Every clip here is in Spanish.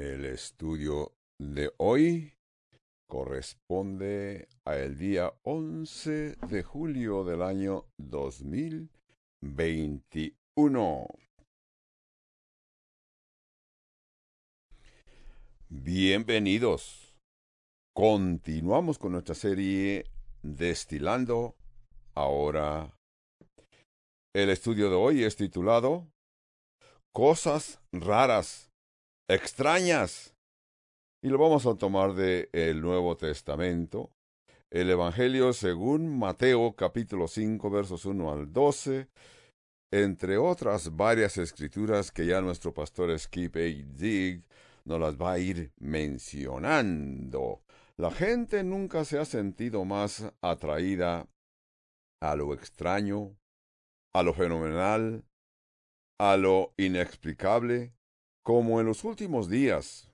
El estudio de hoy corresponde a el día 11 de julio del año 2021. Bienvenidos. Continuamos con nuestra serie Destilando ahora. El estudio de hoy es titulado Cosas raras, extrañas. Y lo vamos a tomar de el Nuevo Testamento, el Evangelio según Mateo capítulo 5 versos 1 al 12, entre otras varias escrituras que ya nuestro pastor Skip A. Dig nos las va a ir mencionando. La gente nunca se ha sentido más atraída a lo extraño, a lo fenomenal, a lo inexplicable, como en los últimos días.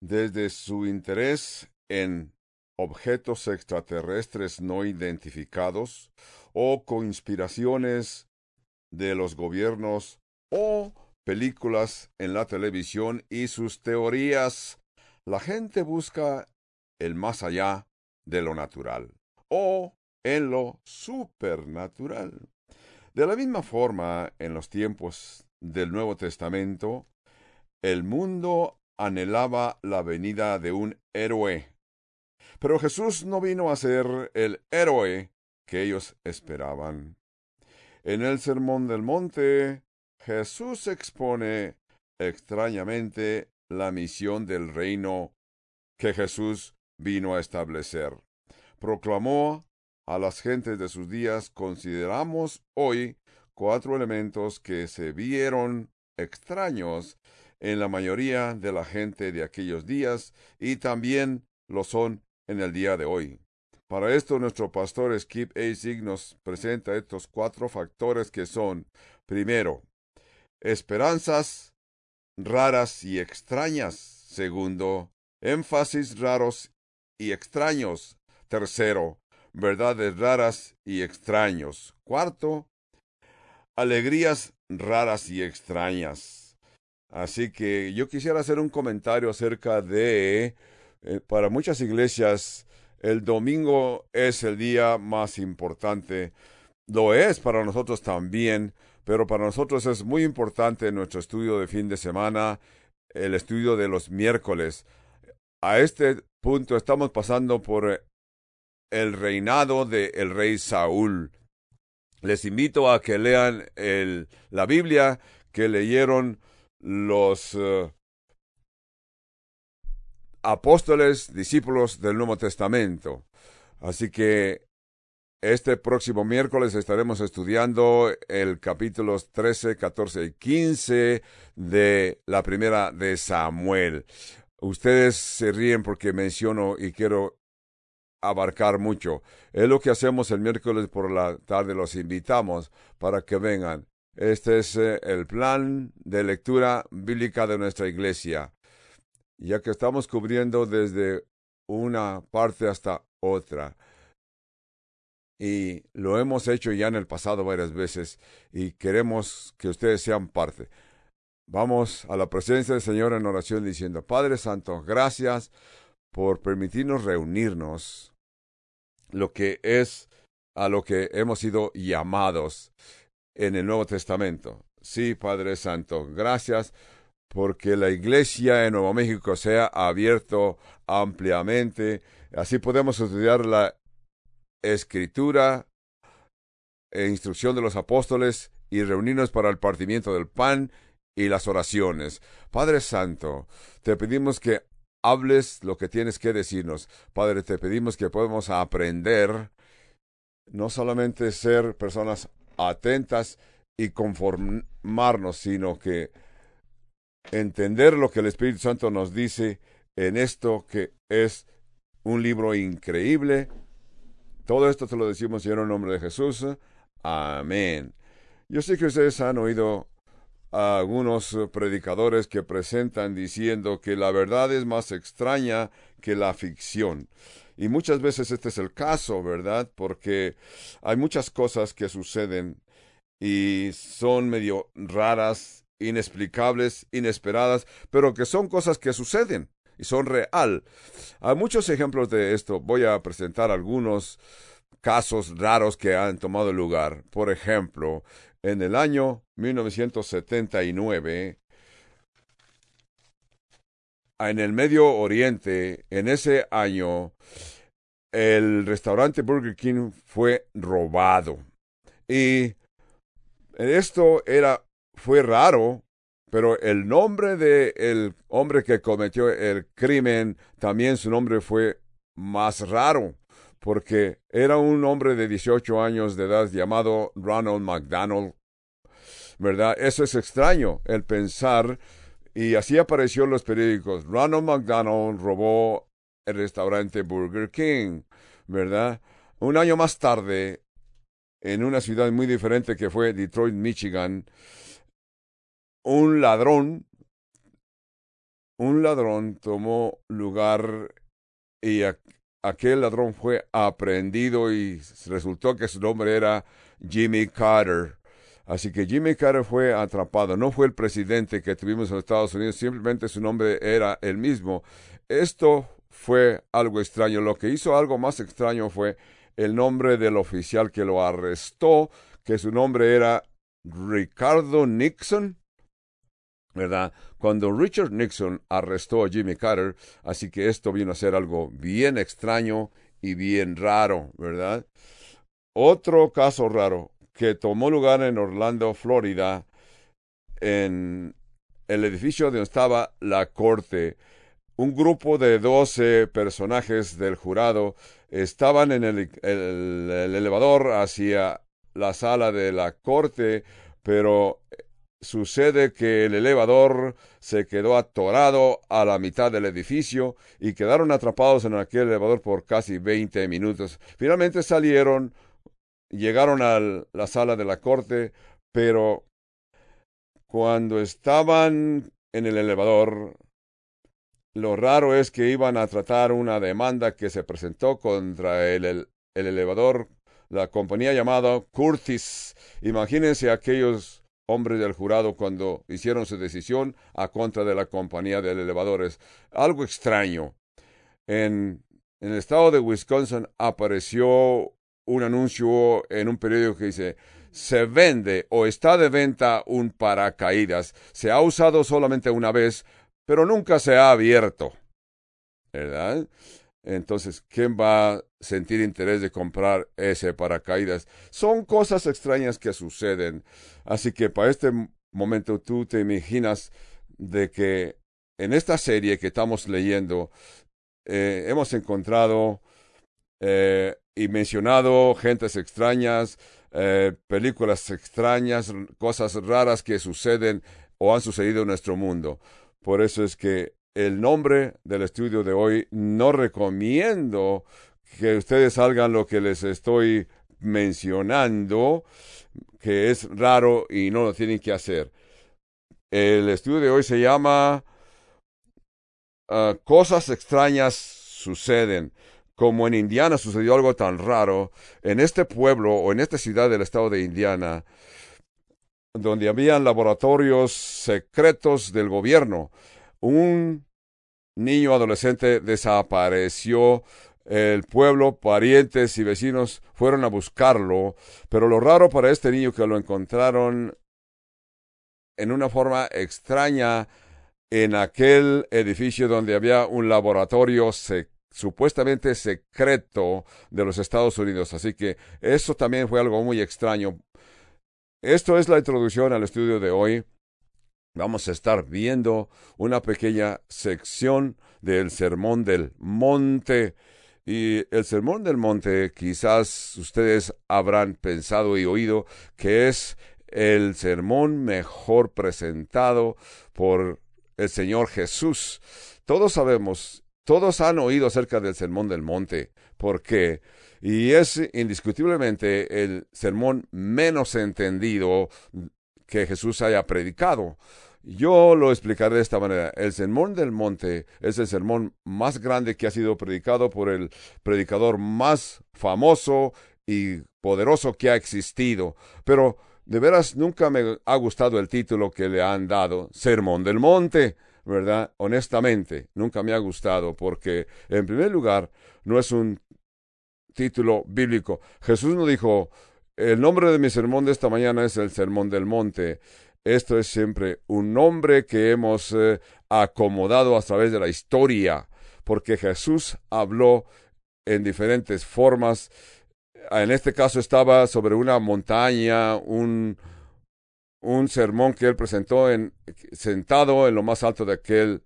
Desde su interés en objetos extraterrestres no identificados o conspiraciones de los gobiernos o películas en la televisión y sus teorías, la gente busca el más allá de lo natural o en lo supernatural. De la misma forma, en los tiempos del Nuevo Testamento, el mundo anhelaba la venida de un héroe. Pero Jesús no vino a ser el héroe que ellos esperaban. En el Sermón del Monte, Jesús expone extrañamente la misión del reino que Jesús vino a establecer. Proclamó a las gentes de sus días, consideramos hoy cuatro elementos que se vieron extraños en la mayoría de la gente de aquellos días y también lo son en el día de hoy. Para esto nuestro pastor Skip A. Sig nos presenta estos cuatro factores que son, primero, esperanzas raras y extrañas. Segundo, énfasis raros y extraños. Tercero, verdades raras y extraños. Cuarto, alegrías raras y extrañas. Así que yo quisiera hacer un comentario acerca de, eh, para muchas iglesias, el domingo es el día más importante. Lo es para nosotros también, pero para nosotros es muy importante nuestro estudio de fin de semana, el estudio de los miércoles. A este punto estamos pasando por el reinado de el rey Saúl. Les invito a que lean el, la Biblia que leyeron los uh, apóstoles, discípulos del Nuevo Testamento. Así que este próximo miércoles estaremos estudiando el capítulos 13, 14 y 15 de la primera de Samuel. Ustedes se ríen porque menciono y quiero abarcar mucho. Es lo que hacemos el miércoles por la tarde, los invitamos para que vengan. Este es eh, el plan de lectura bíblica de nuestra iglesia, ya que estamos cubriendo desde una parte hasta otra. Y lo hemos hecho ya en el pasado varias veces y queremos que ustedes sean parte. Vamos a la presencia del Señor en oración diciendo, Padre Santo, gracias por permitirnos reunirnos, lo que es a lo que hemos sido llamados en el Nuevo Testamento. Sí, Padre Santo, gracias porque la iglesia en Nuevo México se ha abierto ampliamente. Así podemos estudiar la escritura e instrucción de los apóstoles y reunirnos para el partimiento del pan y las oraciones. Padre Santo, te pedimos que hables lo que tienes que decirnos. Padre, te pedimos que podamos aprender, no solamente ser personas atentas y conformarnos, sino que entender lo que el Espíritu Santo nos dice en esto que es un libro increíble. Todo esto te lo decimos, Señor, en nombre de Jesús. Amén. Yo sé que ustedes han oído a algunos predicadores que presentan diciendo que la verdad es más extraña que la ficción. Y muchas veces este es el caso, ¿verdad? Porque hay muchas cosas que suceden y son medio raras inexplicables, inesperadas, pero que son cosas que suceden y son real. Hay muchos ejemplos de esto. Voy a presentar algunos casos raros que han tomado lugar. Por ejemplo, en el año 1979, en el Medio Oriente, en ese año, el restaurante Burger King fue robado. Y esto era, fue raro, pero el nombre del el hombre que cometió el crimen, también su nombre fue más raro, porque era un hombre de 18 años de edad llamado Ronald McDonald. ¿Verdad? Eso es extraño, el pensar, y así apareció en los periódicos. Ronald McDonald robó el restaurante Burger King, ¿verdad? Un año más tarde, en una ciudad muy diferente que fue Detroit, Michigan, un ladrón, un ladrón tomó lugar y aquel ladrón fue aprendido y resultó que su nombre era Jimmy Carter. Así que Jimmy Carter fue atrapado. No fue el presidente que tuvimos en Estados Unidos, simplemente su nombre era el mismo. Esto fue algo extraño. Lo que hizo algo más extraño fue el nombre del oficial que lo arrestó, que su nombre era Ricardo Nixon. ¿verdad? Cuando Richard Nixon arrestó a Jimmy Carter, así que esto vino a ser algo bien extraño y bien raro, ¿verdad? Otro caso raro que tomó lugar en Orlando, Florida, en el edificio donde estaba la corte. Un grupo de doce personajes del jurado estaban en el, el elevador hacia la sala de la corte, pero Sucede que el elevador se quedó atorado a la mitad del edificio y quedaron atrapados en aquel elevador por casi 20 minutos. Finalmente salieron, llegaron a la sala de la corte, pero cuando estaban en el elevador, lo raro es que iban a tratar una demanda que se presentó contra el, el, el elevador, la compañía llamada Curtis. Imagínense aquellos hombres del jurado cuando hicieron su decisión a contra de la compañía de elevadores. Algo extraño. En el estado de Wisconsin apareció un anuncio en un periódico que dice se vende o está de venta un paracaídas. Se ha usado solamente una vez, pero nunca se ha abierto. ¿Verdad? Entonces, ¿quién va a sentir interés de comprar ese paracaídas? Son cosas extrañas que suceden. Así que para este momento tú te imaginas de que en esta serie que estamos leyendo eh, hemos encontrado eh, y mencionado gentes extrañas, eh, películas extrañas, cosas raras que suceden o han sucedido en nuestro mundo. Por eso es que el nombre del estudio de hoy, no recomiendo que ustedes hagan lo que les estoy mencionando, que es raro y no lo tienen que hacer. El estudio de hoy se llama ah, Cosas extrañas suceden. Como en Indiana sucedió algo tan raro, en este pueblo o en esta ciudad del estado de Indiana, donde habían laboratorios secretos del gobierno, un niño adolescente desapareció. El pueblo, parientes y vecinos fueron a buscarlo, pero lo raro para este niño que lo encontraron en una forma extraña en aquel edificio donde había un laboratorio supuestamente secreto de los Estados Unidos. Así que eso también fue algo muy extraño. Esto es la introducción al estudio de hoy vamos a estar viendo una pequeña sección del Sermón del Monte. Y el Sermón del Monte quizás ustedes habrán pensado y oído que es el sermón mejor presentado por el Señor Jesús. Todos sabemos, todos han oído acerca del Sermón del Monte. ¿Por qué? Y es indiscutiblemente el sermón menos entendido que Jesús haya predicado. Yo lo explicaré de esta manera. El sermón del monte es el sermón más grande que ha sido predicado por el predicador más famoso y poderoso que ha existido. Pero de veras nunca me ha gustado el título que le han dado, Sermón del Monte, ¿verdad? Honestamente, nunca me ha gustado porque, en primer lugar, no es un título bíblico. Jesús no dijo, el nombre de mi sermón de esta mañana es el Sermón del Monte. Esto es siempre un nombre que hemos eh, acomodado a través de la historia, porque Jesús habló en diferentes formas. En este caso estaba sobre una montaña, un, un sermón que él presentó en, sentado en lo más alto de aquel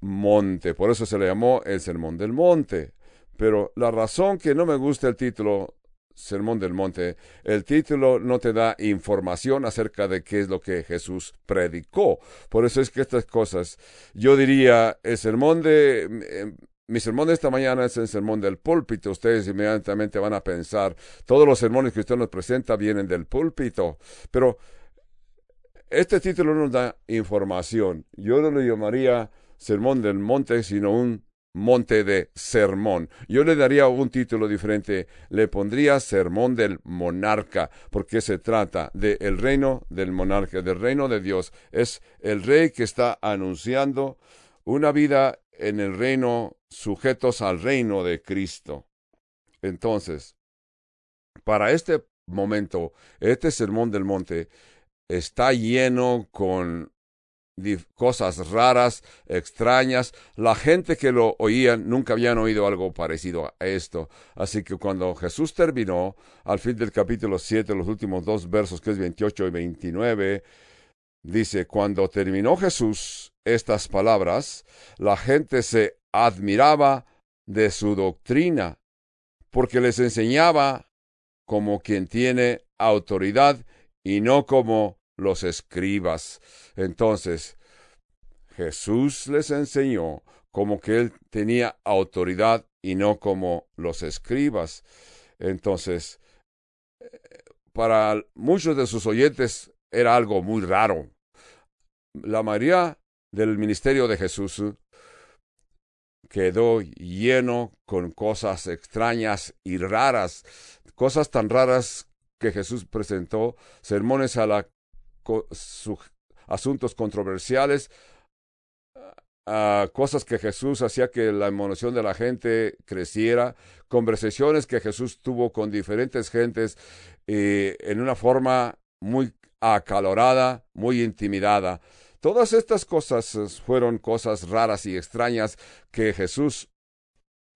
monte. Por eso se le llamó el Sermón del Monte. Pero la razón que no me gusta el título Sermón del Monte, el título no te da información acerca de qué es lo que Jesús predicó. Por eso es que estas cosas, yo diría, el sermón de... Eh, mi sermón de esta mañana es el sermón del púlpito. Ustedes inmediatamente van a pensar, todos los sermones que usted nos presenta vienen del púlpito. Pero este título nos da información. Yo no lo llamaría sermón del monte, sino un monte de sermón. Yo le daría un título diferente, le pondría sermón del monarca, porque se trata del reino del monarca, del reino de Dios. Es el rey que está anunciando una vida en el reino sujetos al reino de Cristo. Entonces, para este momento, este sermón del monte está lleno con cosas raras, extrañas. La gente que lo oía nunca habían oído algo parecido a esto. Así que cuando Jesús terminó, al fin del capítulo 7, los últimos dos versos, que es 28 y 29, dice, cuando terminó Jesús estas palabras, la gente se admiraba de su doctrina, porque les enseñaba como quien tiene autoridad y no como los escribas. Entonces, Jesús les enseñó como que él tenía autoridad y no como los escribas. Entonces, para muchos de sus oyentes era algo muy raro. La mayoría del ministerio de Jesús quedó lleno con cosas extrañas y raras, cosas tan raras que Jesús presentó, sermones a la asuntos controversiales, cosas que Jesús hacía que la emoción de la gente creciera, conversaciones que Jesús tuvo con diferentes gentes eh, en una forma muy acalorada, muy intimidada. Todas estas cosas fueron cosas raras y extrañas que Jesús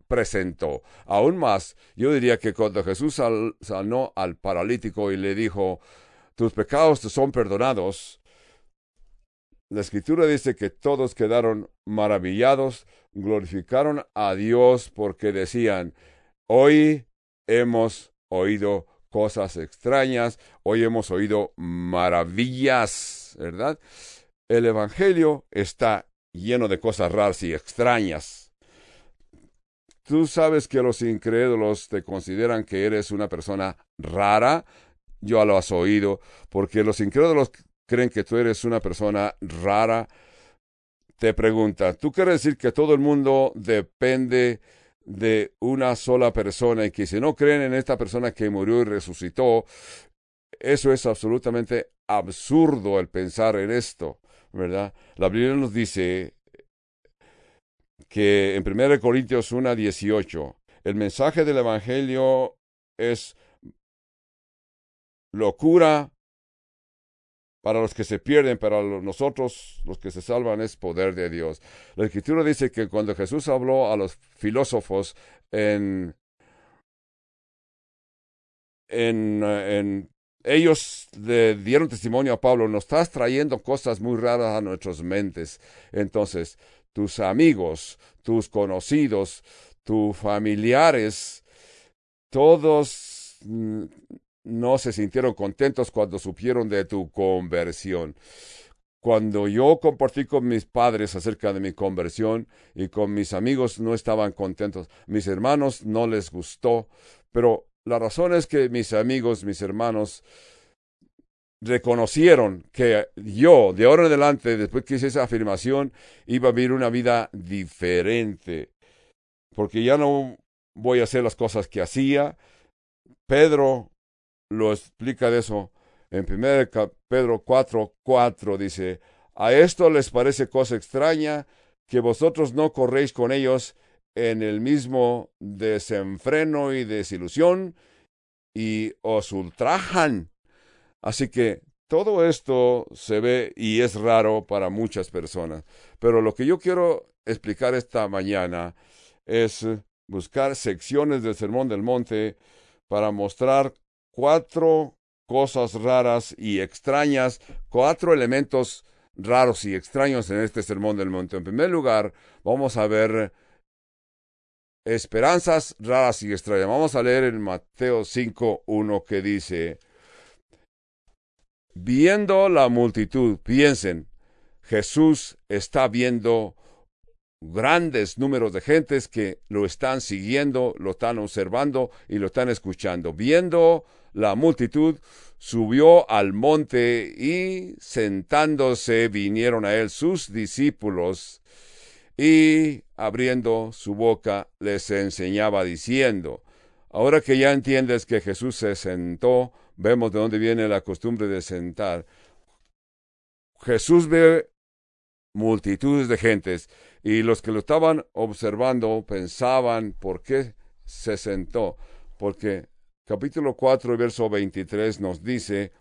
presentó. Aún más, yo diría que cuando Jesús sanó al paralítico y le dijo, tus pecados te son perdonados. La escritura dice que todos quedaron maravillados, glorificaron a Dios porque decían, hoy hemos oído cosas extrañas, hoy hemos oído maravillas, ¿verdad? El Evangelio está lleno de cosas raras y extrañas. Tú sabes que los incrédulos te consideran que eres una persona rara, yo lo has oído, porque los incrédulos creen que tú eres una persona rara. Te pregunta, ¿tú quieres decir que todo el mundo depende de una sola persona y que si no creen en esta persona que murió y resucitó, eso es absolutamente absurdo el pensar en esto, ¿verdad? La Biblia nos dice que en 1 Corintios 1.18, el mensaje del Evangelio es locura para los que se pierden, para nosotros los que se salvan es poder de Dios. La escritura dice que cuando Jesús habló a los filósofos en, en, en ellos le dieron testimonio a Pablo, nos estás trayendo cosas muy raras a nuestras mentes. Entonces, tus amigos, tus conocidos, tus familiares, todos no se sintieron contentos cuando supieron de tu conversión. Cuando yo compartí con mis padres acerca de mi conversión y con mis amigos no estaban contentos, mis hermanos no les gustó, pero la razón es que mis amigos, mis hermanos, reconocieron que yo, de ahora en adelante, después que hice esa afirmación, iba a vivir una vida diferente, porque ya no voy a hacer las cosas que hacía. Pedro lo explica de eso En 1 Pedro 4, 4 dice, a esto les parece cosa extraña que vosotros no corréis con ellos en el mismo desenfreno y desilusión y os ultrajan. Así que todo esto se ve y es raro para muchas personas. Pero lo que yo quiero explicar esta mañana es buscar secciones del Sermón del Monte para mostrar cuatro cosas raras y extrañas, cuatro elementos raros y extraños en este Sermón del Monte. En primer lugar, vamos a ver esperanzas raras y extrañas. Vamos a leer en Mateo 5, 1 que dice, viendo la multitud, piensen, Jesús está viendo grandes números de gentes que lo están siguiendo, lo están observando y lo están escuchando. Viendo la multitud, subió al monte y sentándose vinieron a él sus discípulos y abriendo su boca les enseñaba diciendo, ahora que ya entiendes que Jesús se sentó, vemos de dónde viene la costumbre de sentar. Jesús ve multitudes de gentes y los que lo estaban observando pensaban por qué se sentó, porque capítulo 4, verso 23 nos dice,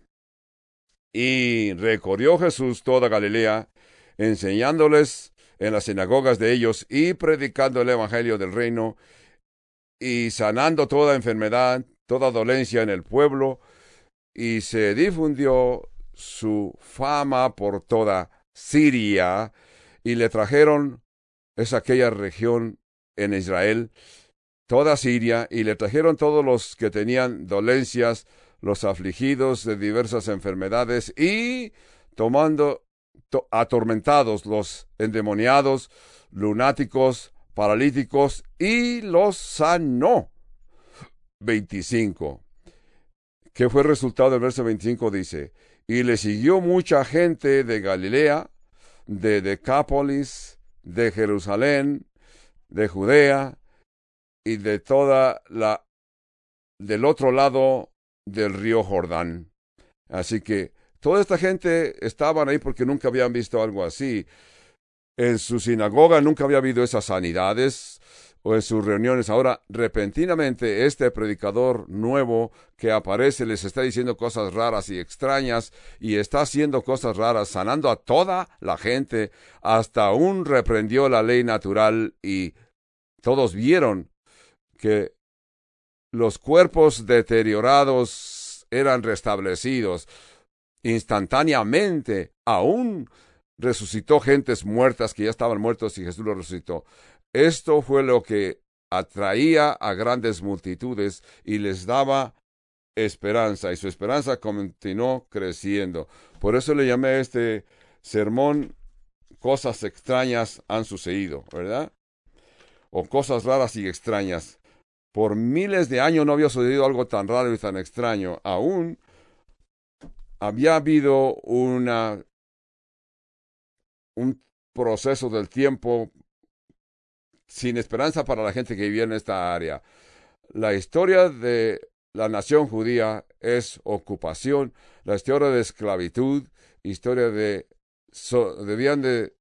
y recorrió Jesús toda Galilea, enseñándoles en las sinagogas de ellos y predicando el Evangelio del reino y sanando toda enfermedad, toda dolencia en el pueblo, y se difundió su fama por toda Siria, y le trajeron, es aquella región en Israel, toda Siria, y le trajeron todos los que tenían dolencias, los afligidos de diversas enfermedades, y tomando atormentados, los endemoniados, lunáticos, paralíticos, y los sanó. 25. ¿Qué fue resultado del verso 25? Dice, y le siguió mucha gente de Galilea, de Decápolis, de Jerusalén, de Judea y de toda la del otro lado del río Jordán. Así que Toda esta gente estaban ahí porque nunca habían visto algo así. En su sinagoga nunca había habido esas sanidades o en sus reuniones. Ahora, repentinamente, este predicador nuevo que aparece les está diciendo cosas raras y extrañas y está haciendo cosas raras, sanando a toda la gente. Hasta aún reprendió la ley natural y todos vieron que los cuerpos deteriorados eran restablecidos instantáneamente, aún resucitó gentes muertas que ya estaban muertos y Jesús los resucitó. Esto fue lo que atraía a grandes multitudes y les daba esperanza y su esperanza continuó creciendo. Por eso le llamé a este sermón cosas extrañas han sucedido, ¿verdad? O cosas raras y extrañas. Por miles de años no había sucedido algo tan raro y tan extraño. Aún había habido una, un proceso del tiempo sin esperanza para la gente que vivía en esta área. La historia de la nación judía es ocupación, la historia de esclavitud, historia de debían de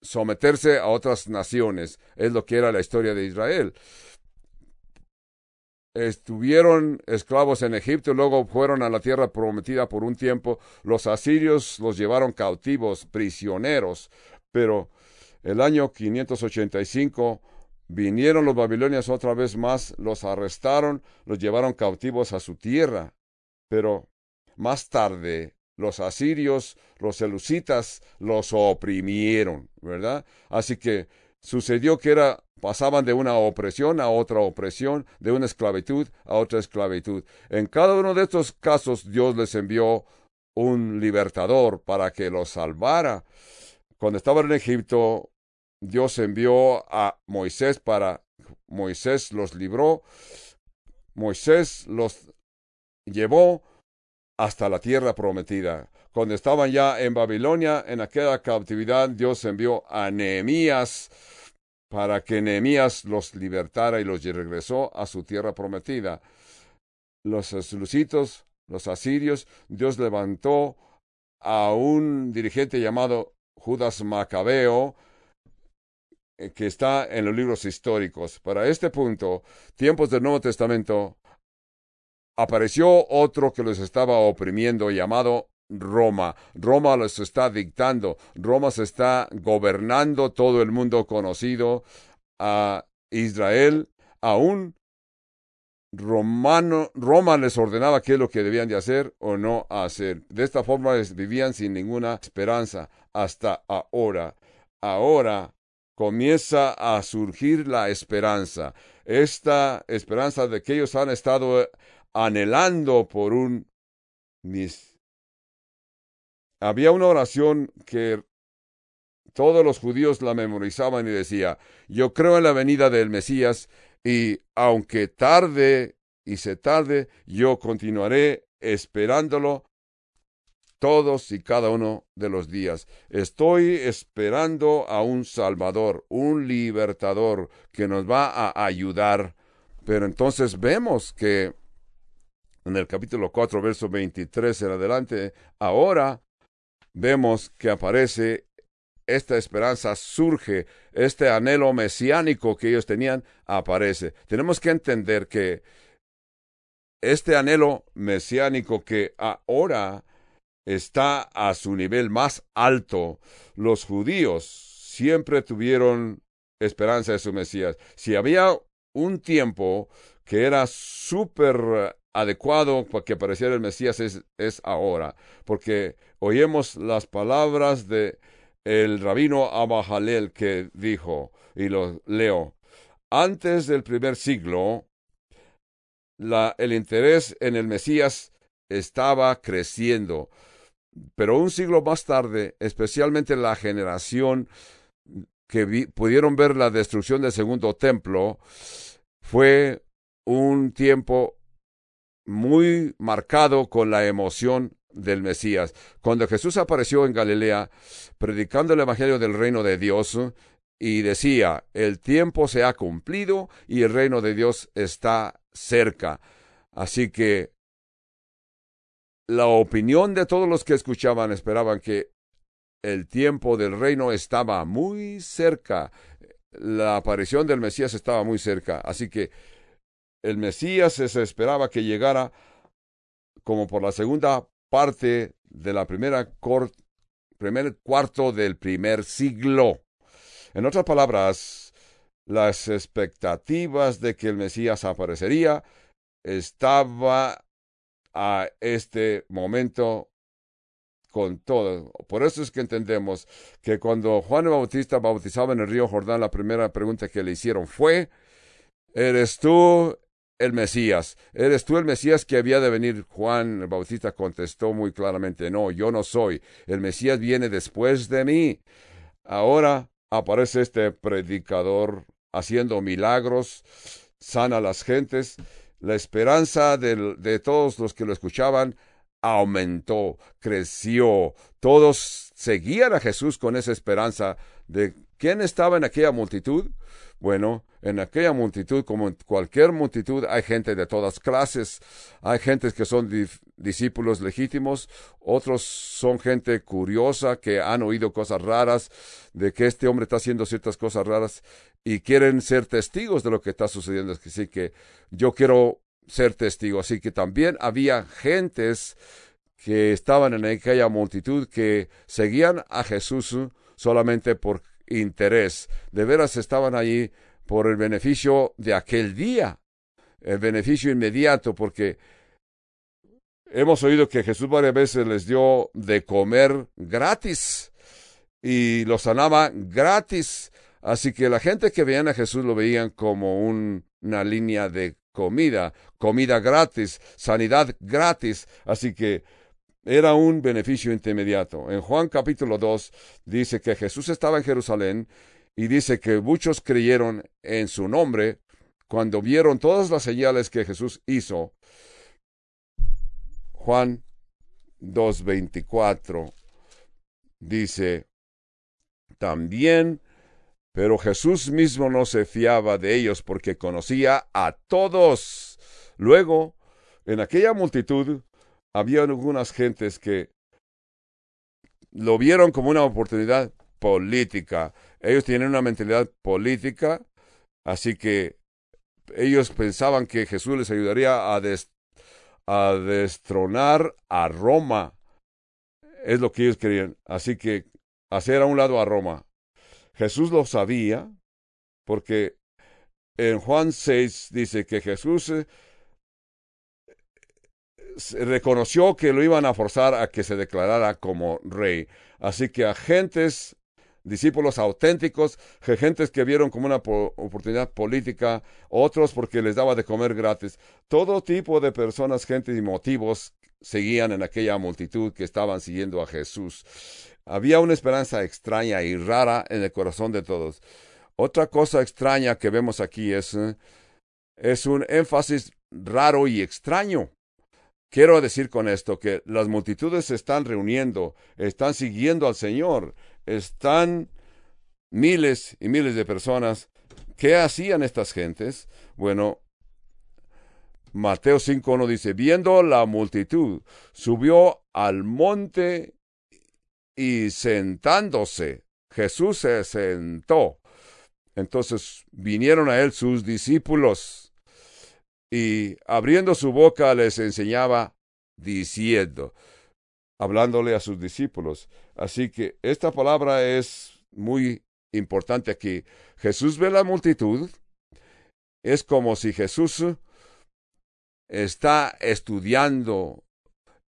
someterse a otras naciones, es lo que era la historia de Israel estuvieron esclavos en Egipto luego fueron a la tierra prometida por un tiempo. Los asirios los llevaron cautivos, prisioneros, pero el año 585 vinieron los babilonios otra vez más, los arrestaron, los llevaron cautivos a su tierra, pero más tarde los asirios, los elusitas los oprimieron, ¿verdad? Así que sucedió que era pasaban de una opresión a otra opresión, de una esclavitud a otra esclavitud. En cada uno de estos casos Dios les envió un libertador para que los salvara. Cuando estaban en Egipto, Dios envió a Moisés para Moisés los libró. Moisés los llevó hasta la tierra prometida. Cuando estaban ya en Babilonia, en aquella cautividad, Dios envió a Nehemías para que Nehemías los libertara y los regresó a su tierra prometida. Los lucitos los asirios, Dios levantó a un dirigente llamado Judas Macabeo, que está en los libros históricos. Para este punto, tiempos del Nuevo Testamento, apareció otro que los estaba oprimiendo llamado Roma. Roma los está dictando. Roma se está gobernando todo el mundo conocido a Israel. Aún Romano, Roma les ordenaba qué es lo que debían de hacer o no hacer. De esta forma vivían sin ninguna esperanza hasta ahora. Ahora comienza a surgir la esperanza. Esta esperanza de que ellos han estado anhelando por un mis. Había una oración que todos los judíos la memorizaban y decía, yo creo en la venida del Mesías y aunque tarde y se tarde, yo continuaré esperándolo todos y cada uno de los días. Estoy esperando a un Salvador, un libertador que nos va a ayudar. Pero entonces vemos que en el capítulo 4, verso 23 en adelante, ahora vemos que aparece esta esperanza surge, este anhelo mesiánico que ellos tenían aparece. Tenemos que entender que este anhelo mesiánico que ahora está a su nivel más alto, los judíos siempre tuvieron esperanza de su Mesías. Si había un tiempo que era súper adecuado para que apareciera el Mesías es, es ahora, porque oímos las palabras de el rabino Abajalel que dijo, y lo leo, antes del primer siglo, la, el interés en el Mesías estaba creciendo, pero un siglo más tarde, especialmente la generación que pudieron ver la destrucción del segundo templo, fue un tiempo muy marcado con la emoción del Mesías. Cuando Jesús apareció en Galilea, predicando el Evangelio del reino de Dios, y decía, el tiempo se ha cumplido y el reino de Dios está cerca. Así que la opinión de todos los que escuchaban esperaban que el tiempo del reino estaba muy cerca. La aparición del Mesías estaba muy cerca. Así que el Mesías se esperaba que llegara como por la segunda parte de la primera primer cuarto del primer siglo. En otras palabras, las expectativas de que el Mesías aparecería estaba a este momento con todo. Por eso es que entendemos que cuando Juan el Bautista bautizaba en el río Jordán, la primera pregunta que le hicieron fue, ¿eres tú el Mesías. ¿Eres tú el Mesías que había de venir? Juan el Bautista contestó muy claramente, no, yo no soy. El Mesías viene después de mí. Ahora aparece este predicador haciendo milagros, sana a las gentes. La esperanza de, todos los que lo escuchaban aumentó, creció. Todos seguían a Jesús con esa esperanza de quién estaba en aquella multitud. Bueno, en aquella multitud, como en cualquier multitud, hay gente de todas clases. Hay gentes que son discípulos legítimos, otros son gente curiosa que han oído cosas raras, de que este hombre está haciendo ciertas cosas raras y quieren ser testigos de lo que está sucediendo. Así que yo quiero ser testigo. Así que también había gentes que estaban en aquella multitud que seguían a Jesús solamente por interés. De veras estaban allí por el beneficio de aquel día, el beneficio inmediato, porque hemos oído que Jesús varias veces les dio de comer gratis y los sanaba gratis. Así que la gente que veían a Jesús lo veían como una línea de comida, comida gratis, sanidad gratis. Así que era un beneficio intermediato. En Juan capítulo 2 dice que Jesús estaba en Jerusalén y dice que muchos creyeron en su nombre cuando vieron todas las señales que Jesús hizo. Juan 2.24 dice también, pero Jesús mismo no se fiaba de ellos porque conocía a todos. Luego, en aquella multitud había algunas gentes que lo vieron como una oportunidad política. Ellos tienen una mentalidad política, así que ellos pensaban que Jesús les ayudaría a, destronar a Roma. Es lo que ellos querían. Así que hacer a un lado a Roma. Jesús lo sabía porque en Juan 6 dice que Jesús eh, reconoció que lo iban a forzar a que se declarara como rey. Así que agentes, discípulos auténticos, gentes que vieron como una oportunidad política, otros porque les daba de comer gratis. Todo tipo de personas, gente y motivos seguían en aquella multitud que estaban siguiendo a Jesús. Había una esperanza extraña y rara en el corazón de todos. Otra cosa extraña que vemos aquí es, eh, es un énfasis raro y extraño. Quiero decir con esto que las multitudes se están reuniendo, están siguiendo al Señor, están miles y miles de personas. ¿Qué hacían estas gentes? Bueno, Mateo 5.1 dice, viendo la multitud, subió al monte y sentándose, Jesús se sentó. Entonces vinieron a él sus discípulos y abriendo su boca les enseñaba diciendo, hablándole a sus discípulos. Así que esta palabra es muy importante aquí. Jesús ve la multitud. Es como si Jesús está estudiando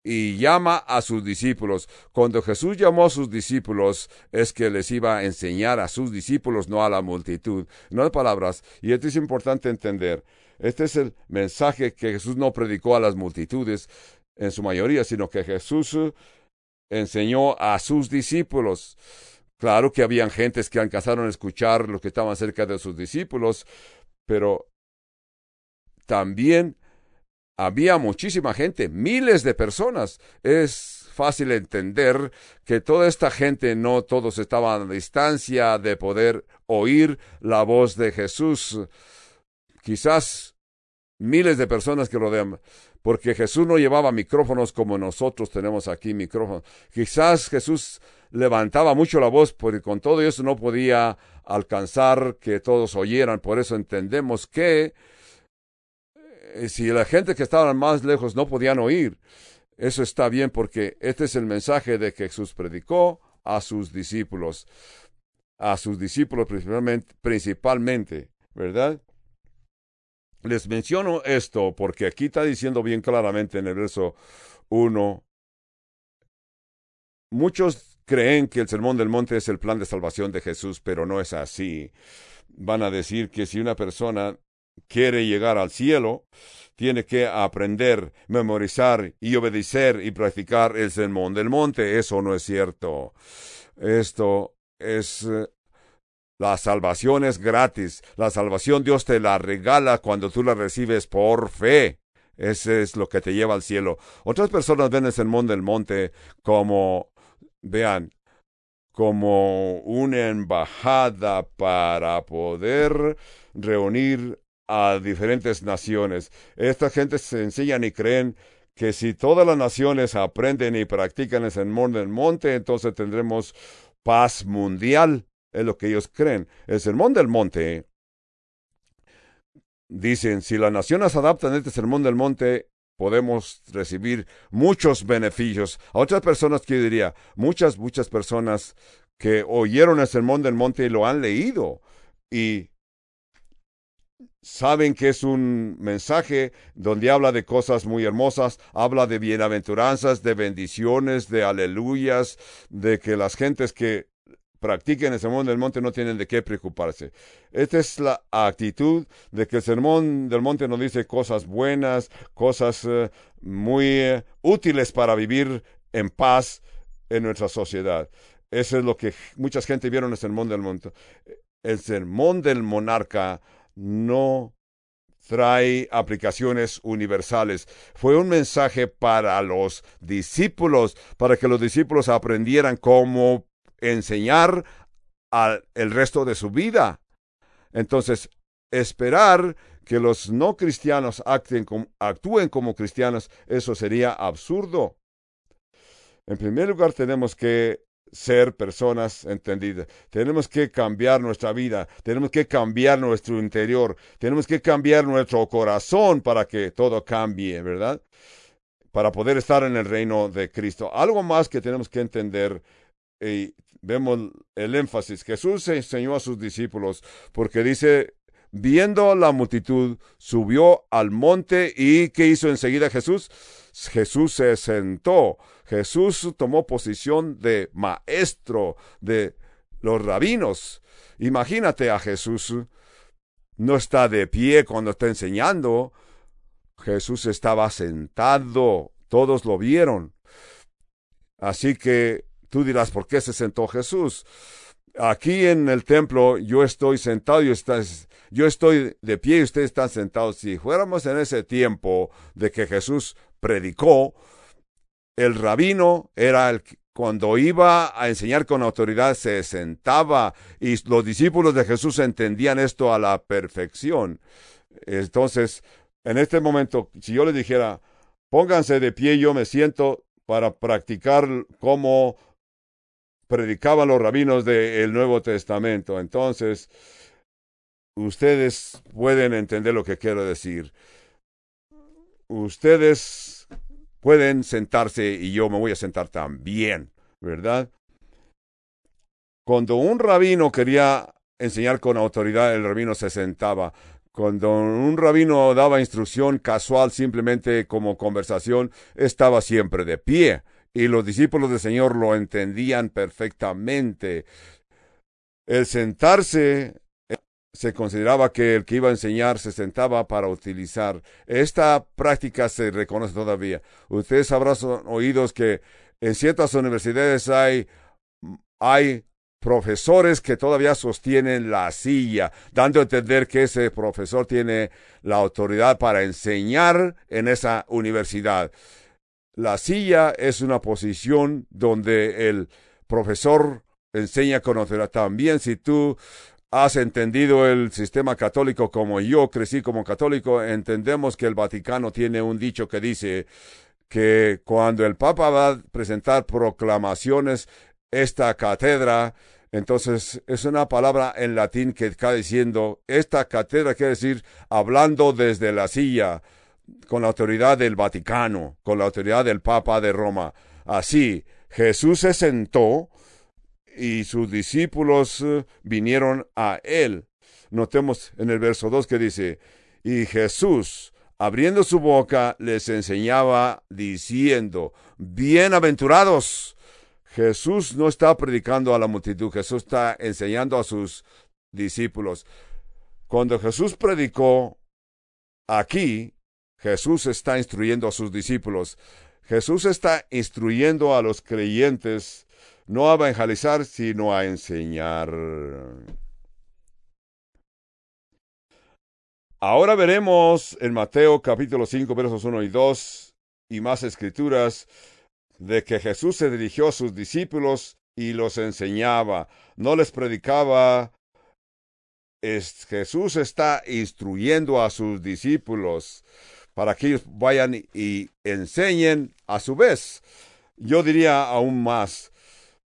y llama a sus discípulos. Cuando Jesús llamó a sus discípulos, es que les iba a enseñar a sus discípulos, no a la multitud. No hay palabras. Y esto es importante entender. Este es el mensaje que Jesús no predicó a las multitudes en su mayoría, sino que Jesús enseñó a sus discípulos. Claro que habían gentes que alcanzaron a escuchar lo que estaban cerca de sus discípulos, pero también había muchísima gente, miles de personas. Es fácil entender que toda esta gente no todos estaban a distancia de poder oír la voz de Jesús. Quizás miles de personas que rodean, porque Jesús no llevaba micrófonos como nosotros tenemos aquí micrófonos. Quizás Jesús levantaba mucho la voz, porque con todo eso no podía alcanzar que todos oyeran. Por eso entendemos que si la gente que estaba más lejos no podían oír, eso está bien porque este es el mensaje de que Jesús predicó a sus discípulos, a sus discípulos principalmente, principalmente ¿verdad? Les menciono esto porque aquí está diciendo bien claramente en el verso 1, muchos creen que el Sermón del Monte es el plan de salvación de Jesús, pero no es así. Van a decir que si una persona quiere llegar al cielo, tiene que aprender, memorizar y obedecer y practicar el sermón del monte. Eso no es cierto. Esto es eh, la salvación es gratis. La salvación Dios te la regala cuando tú la recibes por fe. Ese es lo que te lleva al cielo. Otras personas ven el sermón del monte como, vean, como una embajada para poder reunir a diferentes naciones. Esta gente se enseñan y creen que si todas las naciones aprenden y practican el sermón del monte, entonces tendremos paz mundial. Es lo que ellos creen. El sermón del monte, dicen, si las naciones adaptan este sermón del monte, podemos recibir muchos beneficios. A otras personas que diría, muchas, muchas personas que oyeron el sermón del monte y lo han leído y saben que es un mensaje donde habla de cosas muy hermosas, habla de bienaventuranzas, de bendiciones, de aleluyas, de que las gentes que practiquen el sermón del monte no tienen de qué preocuparse. Esta es la actitud de que el sermón del monte nos dice cosas buenas, cosas eh, muy eh, útiles para vivir en paz en nuestra sociedad. Eso es lo que mucha gente vieron en el sermón del monte. El sermón del monarca no trae aplicaciones universales. Fue un mensaje para los discípulos, para que los discípulos aprendieran cómo enseñar al el resto de su vida. Entonces, esperar que los no cristianos actúen como, actúen como cristianos, eso sería absurdo. En primer lugar, tenemos que ser personas entendidas. Tenemos que cambiar nuestra vida, tenemos que cambiar nuestro interior, tenemos que cambiar nuestro corazón para que todo cambie, ¿verdad? Para poder estar en el reino de Cristo. Algo más que tenemos que entender y vemos el énfasis. Jesús enseñó a sus discípulos porque dice, viendo la multitud, subió al monte y ¿qué hizo enseguida Jesús? Jesús se sentó. Jesús tomó posición de maestro de los rabinos. Imagínate a Jesús. No está de pie cuando está enseñando. Jesús estaba sentado. Todos lo vieron. Así que tú dirás, ¿por qué se sentó Jesús? Aquí en el templo yo estoy sentado y estás, yo estoy de pie y ustedes están sentados. Si fuéramos en ese tiempo de que Jesús predicó, el rabino era el cuando iba a enseñar con autoridad se sentaba y los discípulos de Jesús entendían esto a la perfección. Entonces, en este momento, si yo les dijera, pónganse de pie, yo me siento para practicar como predicaban los rabinos del Nuevo Testamento. Entonces, ustedes pueden entender lo que quiero decir. Ustedes pueden sentarse y yo me voy a sentar también, ¿verdad? Cuando un rabino quería enseñar con autoridad, el rabino se sentaba. Cuando un rabino daba instrucción casual, simplemente como conversación, estaba siempre de pie. Y los discípulos del Señor lo entendían perfectamente. El sentarse se consideraba que el que iba a enseñar se sentaba para utilizar. Esta práctica se reconoce todavía. Ustedes habrán oído que en ciertas universidades hay, hay profesores que todavía sostienen la silla, dando a entender que ese profesor tiene la autoridad para enseñar en esa universidad. La silla es una posición donde el profesor enseña con autoridad. También si tú has entendido el sistema católico como yo crecí como católico, entendemos que el Vaticano tiene un dicho que dice que cuando el Papa va a presentar proclamaciones, esta cátedra, entonces es una palabra en latín que está diciendo, esta cátedra quiere decir hablando desde la silla, con la autoridad del Vaticano, con la autoridad del Papa de Roma. Así, Jesús se sentó y sus discípulos eh, vinieron a él. Notemos en el verso 2 que dice, y Jesús, abriendo su boca, les enseñaba diciendo, bienaventurados. Jesús no está predicando a la multitud, Jesús está enseñando a sus discípulos. Cuando Jesús predicó aquí, Jesús está instruyendo a sus discípulos. Jesús está instruyendo a los creyentes no a evangelizar, sino a enseñar. Ahora veremos en Mateo capítulo 5 versos 1 y 2 y más escrituras de que Jesús se dirigió a sus discípulos y los enseñaba, no les predicaba. Es, Jesús está instruyendo a sus discípulos para que ellos vayan y enseñen a su vez. Yo diría aún más,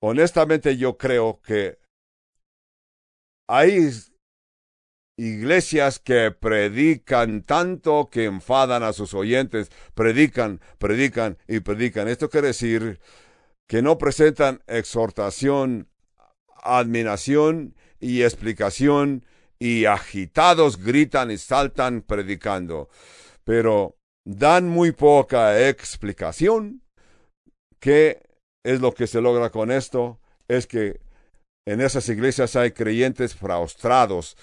honestamente yo creo que hay iglesias que predican tanto que enfadan a sus oyentes, predican, predican y predican. Esto quiere decir que no presentan exhortación, admiración y explicación y agitados gritan y saltan predicando, pero dan muy poca explicación que es lo que se logra con esto, es que en esas iglesias hay creyentes fraustrados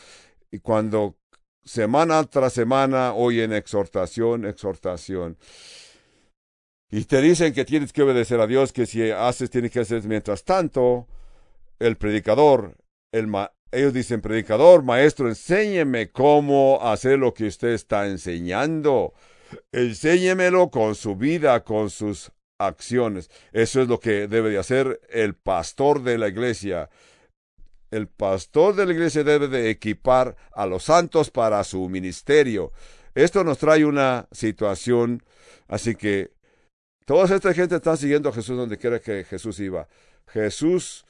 y cuando semana tras semana oyen exhortación, exhortación. Y te dicen que tienes que obedecer a Dios, que si haces, tienes que hacer. Mientras tanto, el predicador, el ellos dicen, predicador, maestro, enséñeme cómo hacer lo que usted está enseñando. Enséñemelo con su vida, con sus acciones. Eso es lo que debe de hacer el pastor de la iglesia. el pastor de la iglesia debe de equipar a los santos para su ministerio. Esto nos trae una situación, así que toda esta gente está siguiendo a Jesús donde quiera que Jesús iba. Jesús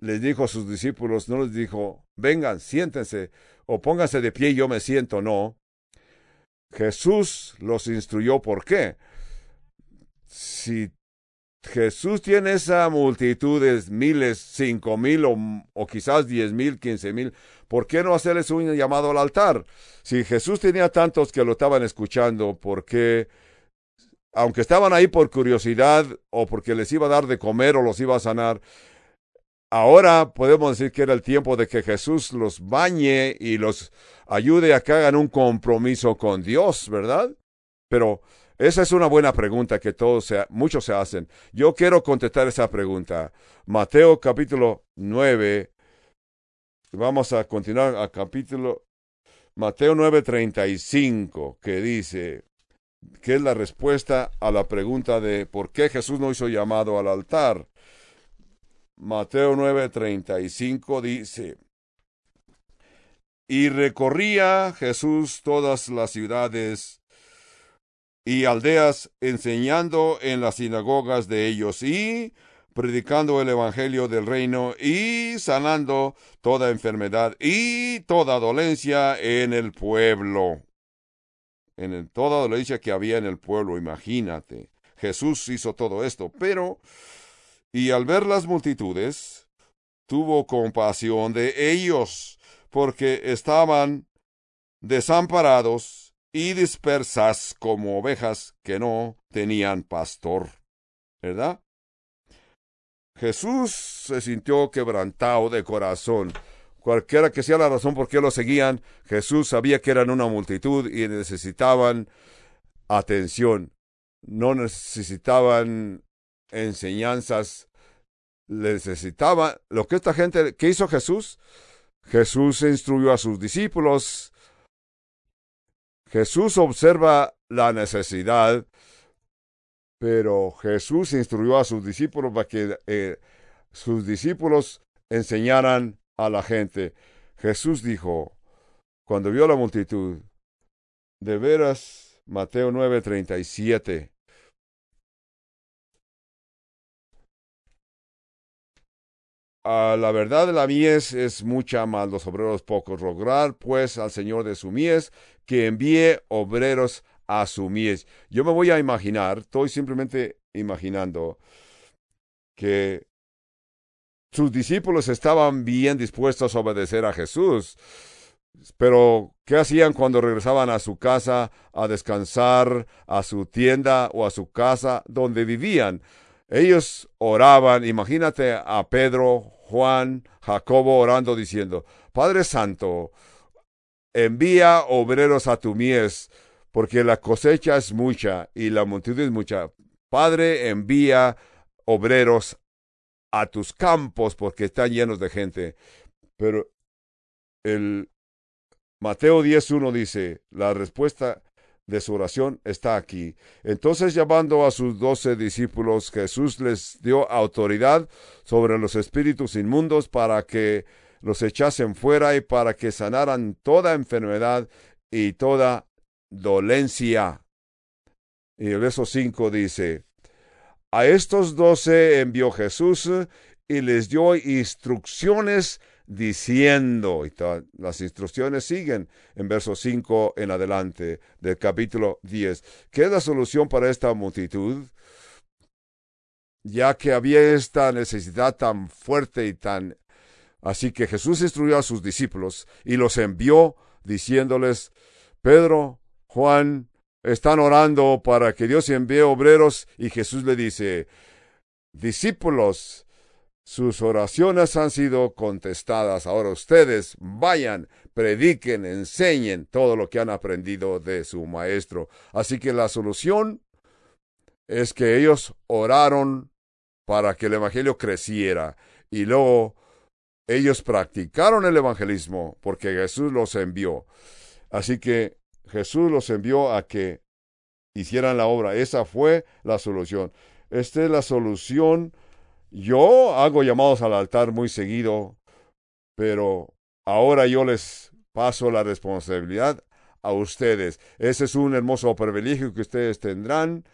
les dijo a sus discípulos, no les dijo, vengan, siéntense o pónganse de pie y yo me siento, no. Jesús los instruyó por qué. Si Jesús tiene esa multitud de miles, cinco mil o, o quizás diez mil, quince mil, ¿por qué no hacerles un llamado al altar? Si Jesús tenía tantos que lo estaban escuchando, ¿por qué? Aunque estaban ahí por curiosidad o porque les iba a dar de comer o los iba a sanar, ahora podemos decir que era el tiempo de que Jesús los bañe y los ayude a que hagan un compromiso con Dios, ¿verdad? Pero esa es una buena pregunta que todos muchos se hacen. Yo quiero contestar esa pregunta. Mateo capítulo 9. Vamos a continuar a capítulo Mateo 9:35 que dice que es la respuesta a la pregunta de por qué Jesús no hizo llamado al altar. Mateo 9:35 dice, y recorría Jesús todas las ciudades y aldeas enseñando en las sinagogas de ellos y predicando el Evangelio del reino y sanando toda enfermedad y toda dolencia en el pueblo. En toda dolencia que había en el pueblo, imagínate. Jesús hizo todo esto, pero, y al ver las multitudes, tuvo compasión de ellos, porque estaban desamparados y dispersas como ovejas que no tenían pastor. ¿Verdad? Jesús se sintió quebrantado de corazón. Cualquiera que sea la razón por qué lo seguían, Jesús sabía que eran una multitud y necesitaban atención. No necesitaban enseñanzas. Necesitaban lo que esta gente, ¿qué hizo Jesús? Jesús instruyó a sus discípulos Jesús observa la necesidad, pero Jesús instruyó a sus discípulos para que eh, sus discípulos enseñaran a la gente. Jesús dijo, cuando vio la multitud, de veras, Mateo 9:37, A la verdad de la mies es mucha más los obreros pocos. Rograr pues al Señor de su mies que envíe obreros a su mies. Yo me voy a imaginar, estoy simplemente imaginando que sus discípulos estaban bien dispuestos a obedecer a Jesús. Pero, ¿qué hacían cuando regresaban a su casa a descansar, a su tienda o a su casa donde vivían? Ellos oraban, imagínate a Pedro, Juan, Jacobo orando diciendo, Padre Santo, envía obreros a tu mies, porque la cosecha es mucha y la multitud es mucha. Padre, envía obreros a tus campos, porque están llenos de gente. Pero el Mateo 10.1 dice, la respuesta de su oración está aquí. Entonces llamando a sus doce discípulos, Jesús les dio autoridad sobre los espíritus inmundos para que los echasen fuera y para que sanaran toda enfermedad y toda dolencia. Y el verso 5 dice, a estos doce envió Jesús y les dio instrucciones diciendo, y las instrucciones siguen en verso 5 en adelante del capítulo 10. ¿Qué es la solución para esta multitud? Ya que había esta necesidad tan fuerte y tan... Así que Jesús instruyó a sus discípulos y los envió diciéndoles, Pedro, Juan, están orando para que Dios envíe obreros y Jesús le dice, discípulos, sus oraciones han sido contestadas. Ahora ustedes vayan, prediquen, enseñen todo lo que han aprendido de su maestro. Así que la solución es que ellos oraron para que el Evangelio creciera y luego ellos practicaron el evangelismo porque Jesús los envió. Así que Jesús los envió a que hicieran la obra. Esa fue la solución. Esta es la solución yo hago llamados al altar muy seguido pero ahora yo les paso la responsabilidad a ustedes. Ese es un hermoso privilegio que ustedes tendrán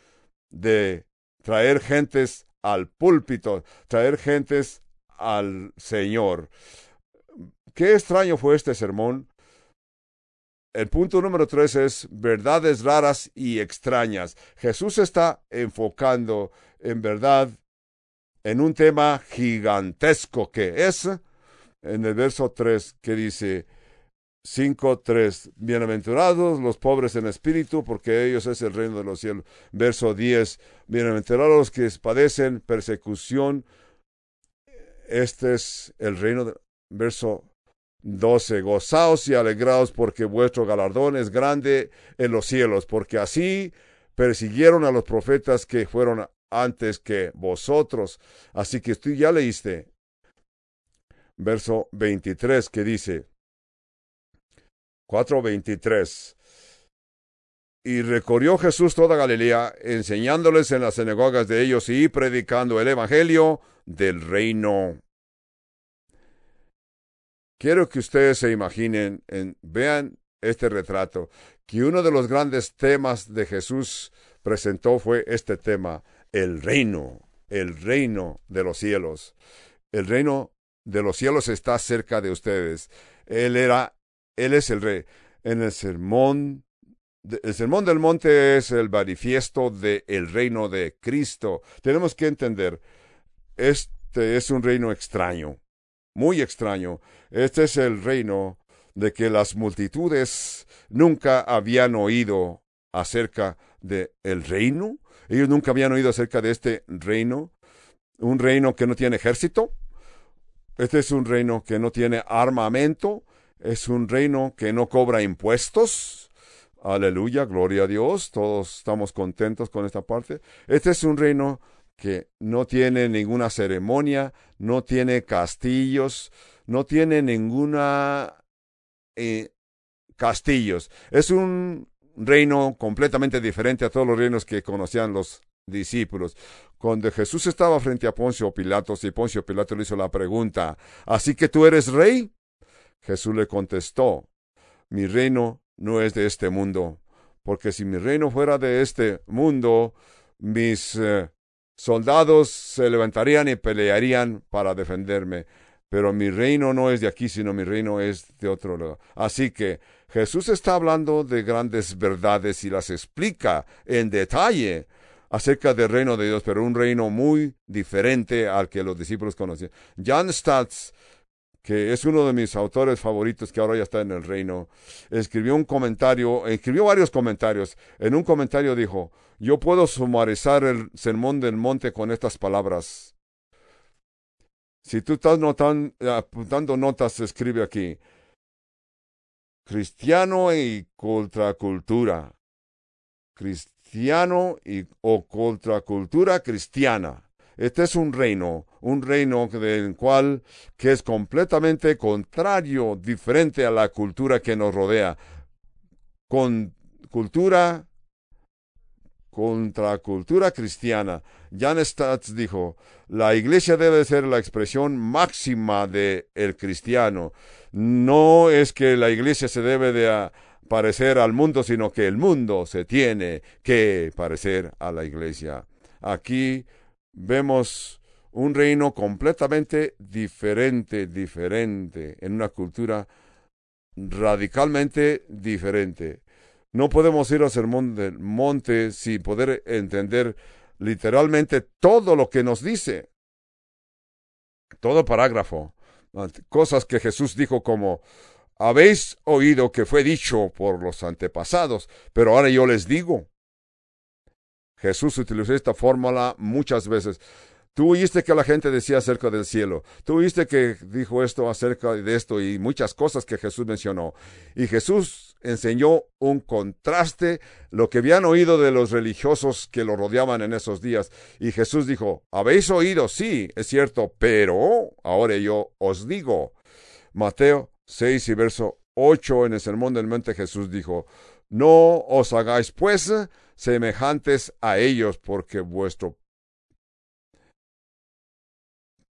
de traer gentes al púlpito, traer gentes al Señor. Qué extraño fue este sermón. El punto número tres es verdades raras y extrañas. Jesús está enfocando en verdad en un tema gigantesco que es en el verso 3 que dice 5.3 Bienaventurados los pobres en espíritu, porque ellos es el reino de los cielos. Verso 10 Bienaventurados los que padecen persecución. Este es el reino. De... Verso 12 Gozaos y alegraos porque vuestro galardón es grande en los cielos, porque así persiguieron a los profetas que fueron antes que vosotros. Así que tú ya leíste verso 23 que dice 4.23 Y recorrió Jesús toda Galilea, enseñándoles en las sinagogas de ellos y predicando el Evangelio del reino. Quiero que ustedes se imaginen, en, vean este retrato, que uno de los grandes temas de Jesús presentó fue este tema, el reino, el reino de los cielos. El reino de los cielos está cerca de ustedes. Él era, Él es el rey. En el sermón, el sermón del monte es el manifiesto del el reino de Cristo. Tenemos que entender, este es un reino extraño, muy extraño. Este es el reino de que las multitudes nunca habían oído acerca de el reino. Ellos nunca habían oído acerca de este reino, un reino que no tiene ejército, este es un reino que no tiene armamento, es un reino que no cobra impuestos. Aleluya, gloria a Dios, todos estamos contentos con esta parte. Este es un reino que no tiene ninguna ceremonia, no tiene castillos, no tiene ninguna eh, castillos. Es un reino completamente diferente a todos los reinos que conocían los discípulos. Cuando Jesús estaba frente a Poncio Pilatos y Poncio Pilato le hizo la pregunta, ¿así que tú eres rey? Jesús le contestó, mi reino no es de este mundo, porque si mi reino fuera de este mundo, mis eh, soldados se levantarían y pelearían para defenderme. Pero mi reino no es de aquí, sino mi reino es de otro lado. Así que Jesús está hablando de grandes verdades y las explica en detalle acerca del reino de Dios, pero un reino muy diferente al que los discípulos conocían. John Stats, que es uno de mis autores favoritos que ahora ya está en el reino, escribió un comentario, escribió varios comentarios. En un comentario dijo, yo puedo sumarizar el sermón del monte con estas palabras. Si tú estás notando, apuntando notas, escribe aquí. Cristiano y contracultura. Cristiano y, o contracultura cristiana. Este es un reino, un reino del cual que es completamente contrario, diferente a la cultura que nos rodea. Con cultura contracultura cristiana. Jan Stats dijo, la iglesia debe ser la expresión máxima del el cristiano. No es que la iglesia se debe de parecer al mundo, sino que el mundo se tiene que parecer a la iglesia. Aquí vemos un reino completamente diferente, diferente, en una cultura radicalmente diferente. No podemos ir al sermón del monte sin poder entender literalmente todo lo que nos dice. Todo parágrafo. Cosas que Jesús dijo como habéis oído que fue dicho por los antepasados, pero ahora yo les digo. Jesús utilizó esta fórmula muchas veces. Tú oíste que la gente decía acerca del cielo. Tú oíste que dijo esto acerca de esto y muchas cosas que Jesús mencionó. Y Jesús enseñó un contraste, lo que habían oído de los religiosos que lo rodeaban en esos días. Y Jesús dijo, habéis oído, sí, es cierto, pero ahora yo os digo. Mateo 6 y verso 8 en el Sermón del Monte Jesús dijo, No os hagáis pues semejantes a ellos, porque vuestro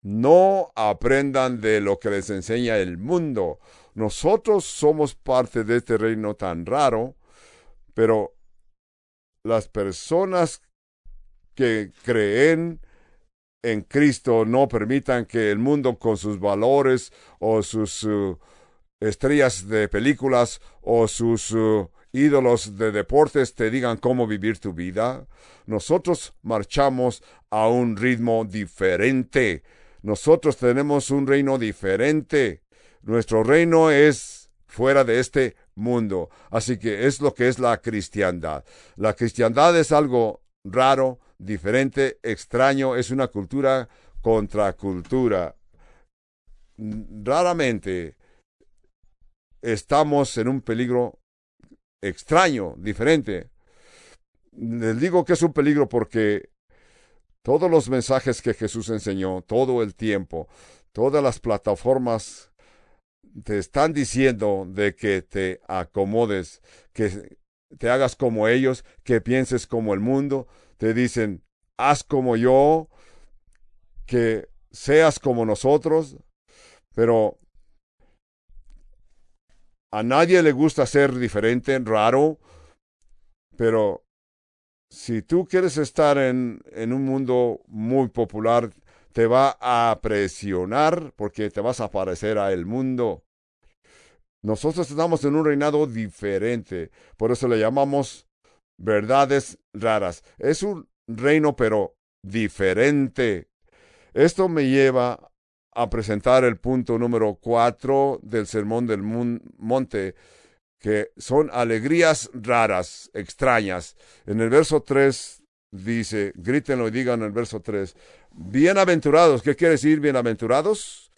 No aprendan de lo que les enseña el mundo. Nosotros somos parte de este reino tan raro, pero las personas que creen en Cristo no permitan que el mundo con sus valores o sus uh, estrellas de películas o sus uh, ídolos de deportes te digan cómo vivir tu vida. Nosotros marchamos a un ritmo diferente. Nosotros tenemos un reino diferente. Nuestro reino es fuera de este mundo. Así que es lo que es la cristiandad. La cristiandad es algo raro, diferente, extraño, es una cultura contra cultura. Raramente estamos en un peligro extraño, diferente. Les digo que es un peligro porque todos los mensajes que Jesús enseñó, todo el tiempo, todas las plataformas te están diciendo de que te acomodes, que te hagas como ellos, que pienses como el mundo, te dicen, haz como yo, que seas como nosotros, pero a nadie le gusta ser diferente, raro, pero si tú quieres estar en, en un mundo muy popular, te va a presionar porque te vas a parecer a el mundo. Nosotros estamos en un reinado diferente, por eso le llamamos verdades raras. Es un reino pero diferente. Esto me lleva a presentar el punto número cuatro del Sermón del Monte, que son alegrías raras, extrañas. En el verso tres dice, grítenlo y digan en el verso tres, bienaventurados, ¿qué quiere decir bienaventurados?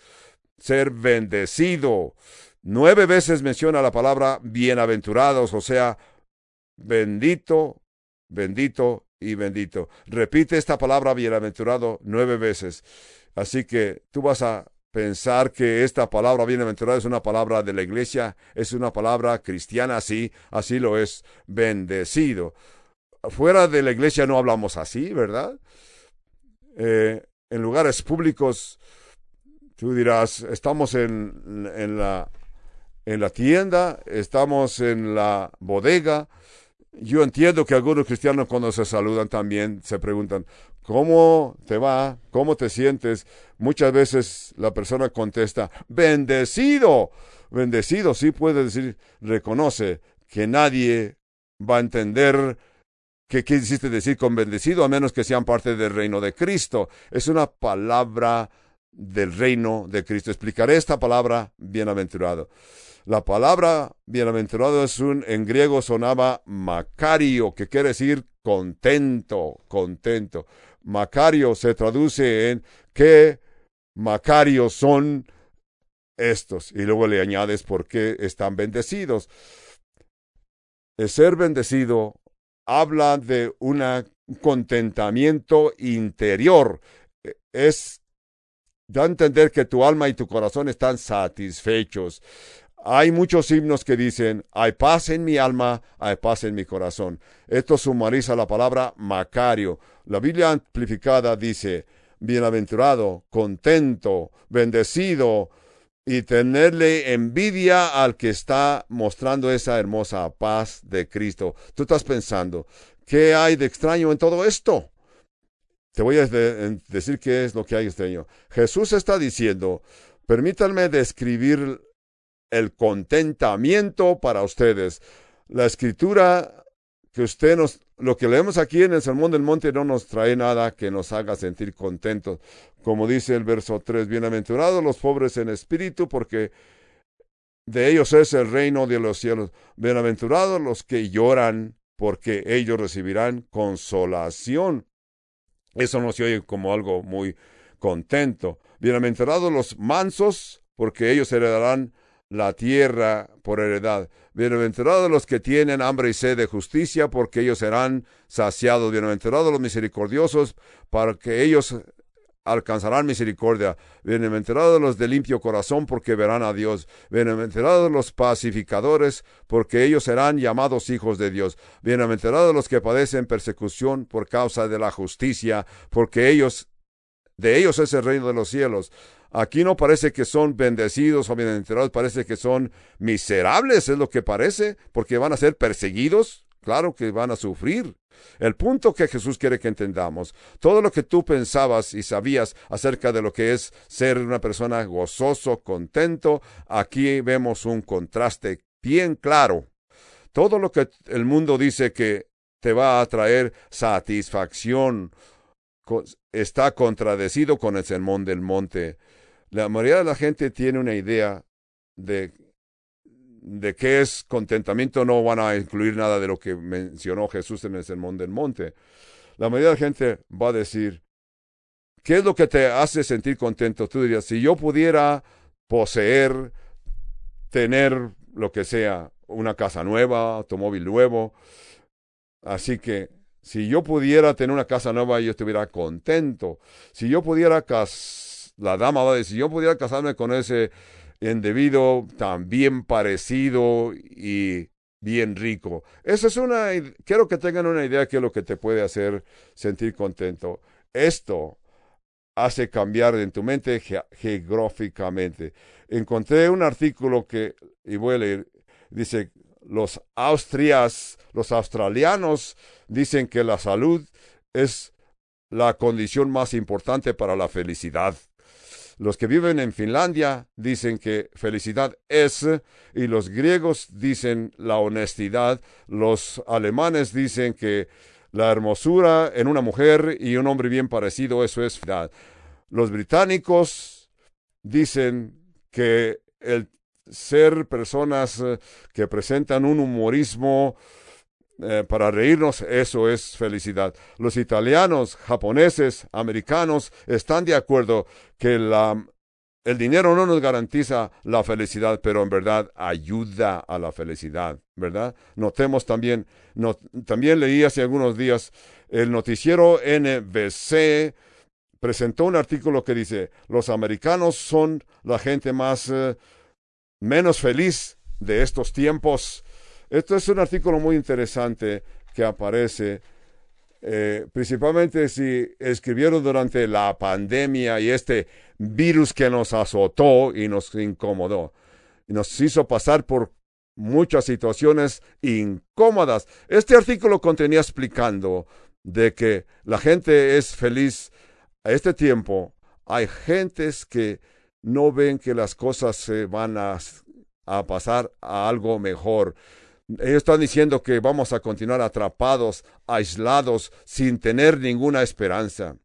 Ser bendecido. Nueve veces menciona la palabra bienaventurados, o sea, bendito, bendito y bendito. Repite esta palabra bienaventurado nueve veces. Así que tú vas a pensar que esta palabra bienaventurado es una palabra de la iglesia, es una palabra cristiana, sí, así lo es, bendecido. Fuera de la iglesia no hablamos así, ¿verdad? Eh, en lugares públicos, tú dirás, estamos en, en, la, en la tienda, estamos en la bodega, yo entiendo que algunos cristianos cuando se saludan también se preguntan, ¿cómo te va? ¿Cómo te sientes? Muchas veces la persona contesta, bendecido. Bendecido, sí puede decir, reconoce que nadie va a entender qué quisiste decir con bendecido a menos que sean parte del reino de Cristo. Es una palabra del reino de Cristo. Explicaré esta palabra bienaventurado. La palabra bienaventurado es un, en griego sonaba macario, que quiere decir contento, contento. Macario se traduce en qué macarios son estos. Y luego le añades por qué están bendecidos. El ser bendecido habla de un contentamiento interior. Es da a entender que tu alma y tu corazón están satisfechos. Hay muchos himnos que dicen, hay paz en mi alma, hay paz en mi corazón. Esto sumariza la palabra Macario. La Biblia amplificada dice, bienaventurado, contento, bendecido, y tenerle envidia al que está mostrando esa hermosa paz de Cristo. Tú estás pensando, ¿qué hay de extraño en todo esto? Te voy a decir qué es lo que hay extraño. Jesús está diciendo, permítanme describir el contentamiento para ustedes. La escritura que usted nos, lo que leemos aquí en el Sermón del Monte no nos trae nada que nos haga sentir contentos. Como dice el verso 3, bienaventurados los pobres en espíritu, porque de ellos es el reino de los cielos. Bienaventurados los que lloran, porque ellos recibirán consolación. Eso no se oye como algo muy contento. Bienaventurados los mansos, porque ellos heredarán la tierra por heredad. Bienaventurados los que tienen hambre y sed de justicia, porque ellos serán saciados. Bienaventurados los misericordiosos, para que ellos alcanzarán misericordia. Bienaventurados los de limpio corazón, porque verán a Dios. Bienaventurados los pacificadores, porque ellos serán llamados hijos de Dios. Bienaventurados los que padecen persecución por causa de la justicia, porque ellos De ellos es el reino de los cielos. Aquí no parece que son bendecidos o bienaventurados, parece que son miserables, es lo que parece, porque van a ser perseguidos, claro que van a sufrir. El punto que Jesús quiere que entendamos, todo lo que tú pensabas y sabías acerca de lo que es ser una persona gozoso, contento, aquí vemos un contraste bien claro. Todo lo que el mundo dice que te va a traer satisfacción está contradecido con el sermón del monte. La mayoría de la gente tiene una idea de, de qué es contentamiento, no van a incluir nada de lo que mencionó Jesús en el Sermón del Monte. La mayoría de la gente va a decir, ¿qué es lo que te hace sentir contento? Tú dirías, si yo pudiera poseer, tener lo que sea, una casa nueva, automóvil nuevo, así que si yo pudiera tener una casa nueva, yo estuviera contento. Si yo pudiera casar, la dama va a decir, yo pudiera casarme con ese individuo tan bien parecido y bien rico. Esa es una, quiero que tengan una idea de qué es lo que te puede hacer sentir contento. Esto hace cambiar en tu mente geográficamente. Encontré un artículo que, y voy a leer, dice, los austrias, los australianos dicen que la salud es la condición más importante para la felicidad. Los que viven en Finlandia dicen que felicidad es, y los griegos dicen la honestidad, los alemanes dicen que la hermosura en una mujer y un hombre bien parecido, eso es felicidad. Los británicos dicen que el ser personas que presentan un humorismo eh, para reírnos, eso es felicidad. Los italianos, japoneses, americanos están de acuerdo que la, el dinero no nos garantiza la felicidad, pero en verdad ayuda a la felicidad, ¿verdad? Notemos también, también leí hace algunos días el noticiero NBC presentó un artículo que dice, los americanos son la gente más eh, menos feliz de estos tiempos esto es un artículo muy interesante que aparece, eh, principalmente si escribieron durante la pandemia y este virus que nos azotó y nos incomodó. Y nos hizo pasar por muchas situaciones incómodas. Este artículo contenía explicando de que la gente es feliz a este tiempo. Hay gentes que no ven que las cosas se van a, a pasar a algo mejor. Ellos están diciendo que vamos a continuar atrapados, aislados, sin tener ninguna esperanza.